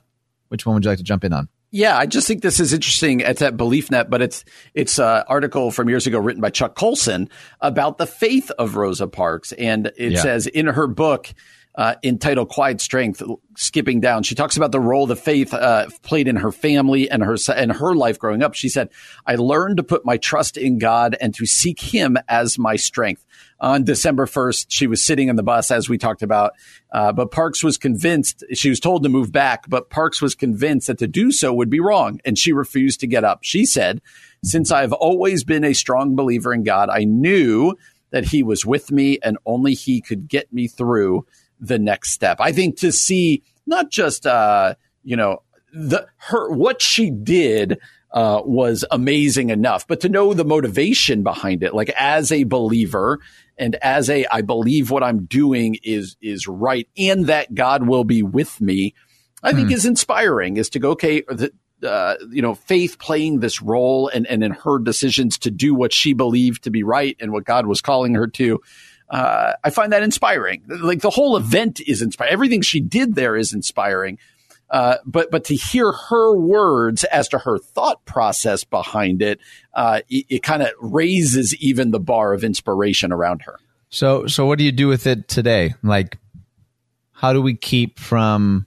which one would you like to jump in on? Yeah, I just think this is interesting. It's at BeliefNet, but it's it's an article from years ago written by Chuck Colson about the faith of Rosa Parks, and it yeah. says in her book uh, entitled "Quiet Strength." Skipping down, she talks about the role the faith uh, played in her family and her and her life growing up. She said, "I learned to put my trust in God and to seek Him as my strength." On December 1st, she was sitting in the bus, as we talked about. Uh, but Parks was convinced, she was told to move back, but Parks was convinced that to do so would be wrong, and she refused to get up. She said, Since I've always been a strong believer in God, I knew that He was with me and only He could get me through the next step. I think to see not just, uh, you know, the her what she did uh, was amazing enough. But to know the motivation behind it, like as a believer and as a I believe what I'm doing is is right and that God will be with me, I think hmm. is inspiring. Is to go okay. The, uh, you know, faith playing this role and, and in her decisions to do what she believed to be right and what God was calling her to. Uh, I find that inspiring. Like the whole event is inspiring. Everything she did there is inspiring. Uh, but but to hear her words as to her thought process behind it, uh, it, it kind of raises even the bar of inspiration around her. So so what do you do with it today? Like, how do we keep from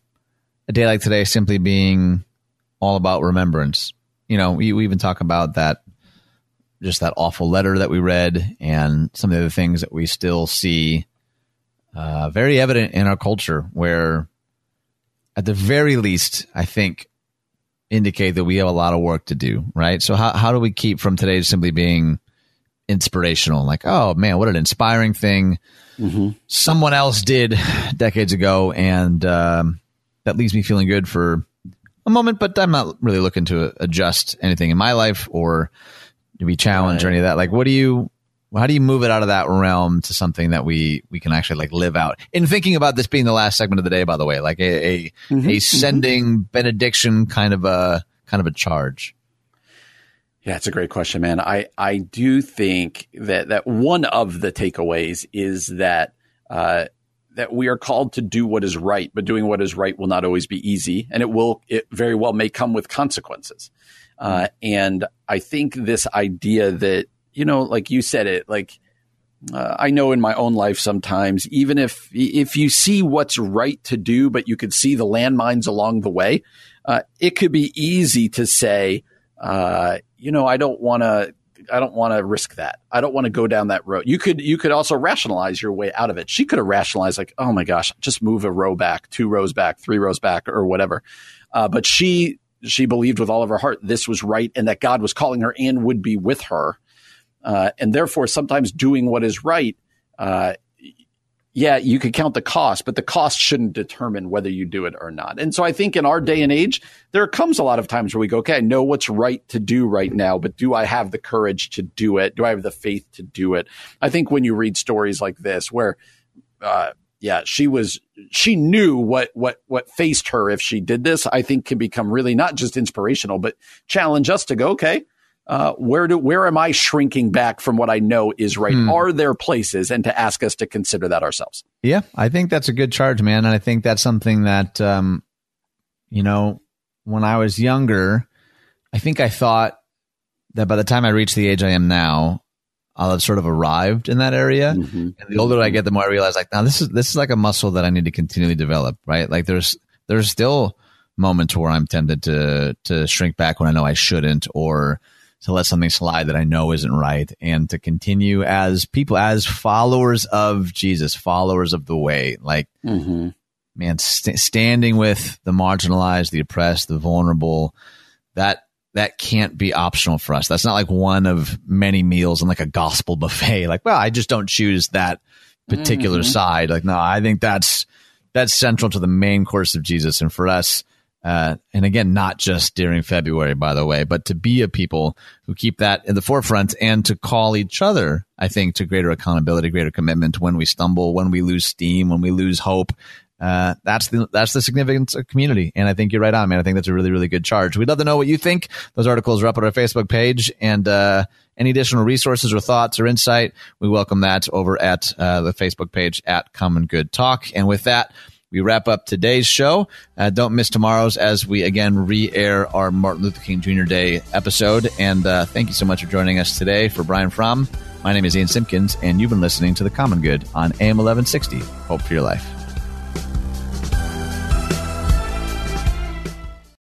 a day like today simply being all about remembrance? You know, we, we even talk about that just that awful letter that we read and some of the things that we still see uh, very evident in our culture where at the very least, I think, indicate that we have a lot of work to do, right? So how, how do we keep from today simply being inspirational. Like, oh man, what an inspiring thing Mm-hmm. someone else did decades ago, and um, that leaves me feeling good for a moment. But I'm not really looking to adjust anything in my life or to be challenged or any of that. Like, what do you? How do you move it out of that realm to something that we we can actually like live out? In thinking about this being the last segment of the day, by the way, like a a, Mm-hmm. a sending benediction kind of a kind of a charge. Yeah, it's a great question, man. I, I do think that, that one of the takeaways is that, uh, that we are called to do what is right, but doing what is right will not always be easy and it will, it very well may come with consequences. Uh, and I think this idea that, you know, like you said it, like, uh, I know in my own life sometimes, even if if you see what's right to do, but you could see the landmines along the way, uh, it could be easy to say, uh, you know, I don't want to. I don't want to risk that. I don't want to go down that road. You could you could also rationalize your way out of it. She could have rationalized like, oh my gosh, just move a row back, two rows back, three rows back, or whatever. Uh, but she she believed with all of her heart this was right and that God was calling her and would be with her. Uh, and therefore, sometimes doing what is right, uh, yeah, you could count the cost, but the cost shouldn't determine whether you do it or not. And so I think in our day and age, there comes a lot of times where we go, okay, I know what's right to do right now, but do I have the courage to do it? Do I have the faith to do it? I think when you read stories like this, where, uh, yeah, she was, she knew what, what, what faced her if she did this, I think can become really not just inspirational, but challenge us to go, okay, uh, where do where am I shrinking back from what I know is right? Hmm. Are there places, and to ask us to consider that ourselves? Yeah, I think that's a good charge, man. And I think that's something that, um, you know, when I was younger, I think I thought that by the time I reached the age I am now, I'll have sort of arrived in that area. Mhm. And the older I get, the more I realize, like, now this is this is like a muscle that I need to continually develop, right? Like, there's there's still moments where I'm tempted to to shrink back when I know I shouldn't, or to let something slide that I know isn't right, and to continue as people, as followers of Jesus, followers of the way, like Mm-hmm. man, st- standing with the marginalized, the oppressed, the vulnerable, that that can't be optional for us. That's not like one of many meals in like a gospel buffet. Like, well, I just don't choose that particular Mhm. side. Like, no, I think that's that's central to the main course of Jesus, and for us. Uh, and again, not just during February, by the way, but to be a people who keep that in the forefront and to call each other, I think, to greater accountability, greater commitment when we stumble, when we lose steam, when we lose hope. Uh, that's the that's the significance of community, and I think you're right on, man. I think that's a really really good charge. We'd love to know what you think. Those articles are up on our Facebook page, and uh, any additional resources or thoughts or insight, we welcome that over at uh, the Facebook page at Common Good Talk. And with that, we wrap up today's show. Uh, don't miss tomorrow's as we again re-air our Martin Luther King Jr. Day episode. And uh, thank you so much for joining us today. For Brian Fromm, my name is Ian Simpkins, and you've been listening to The Common Good on AM 1160. Hope for your life.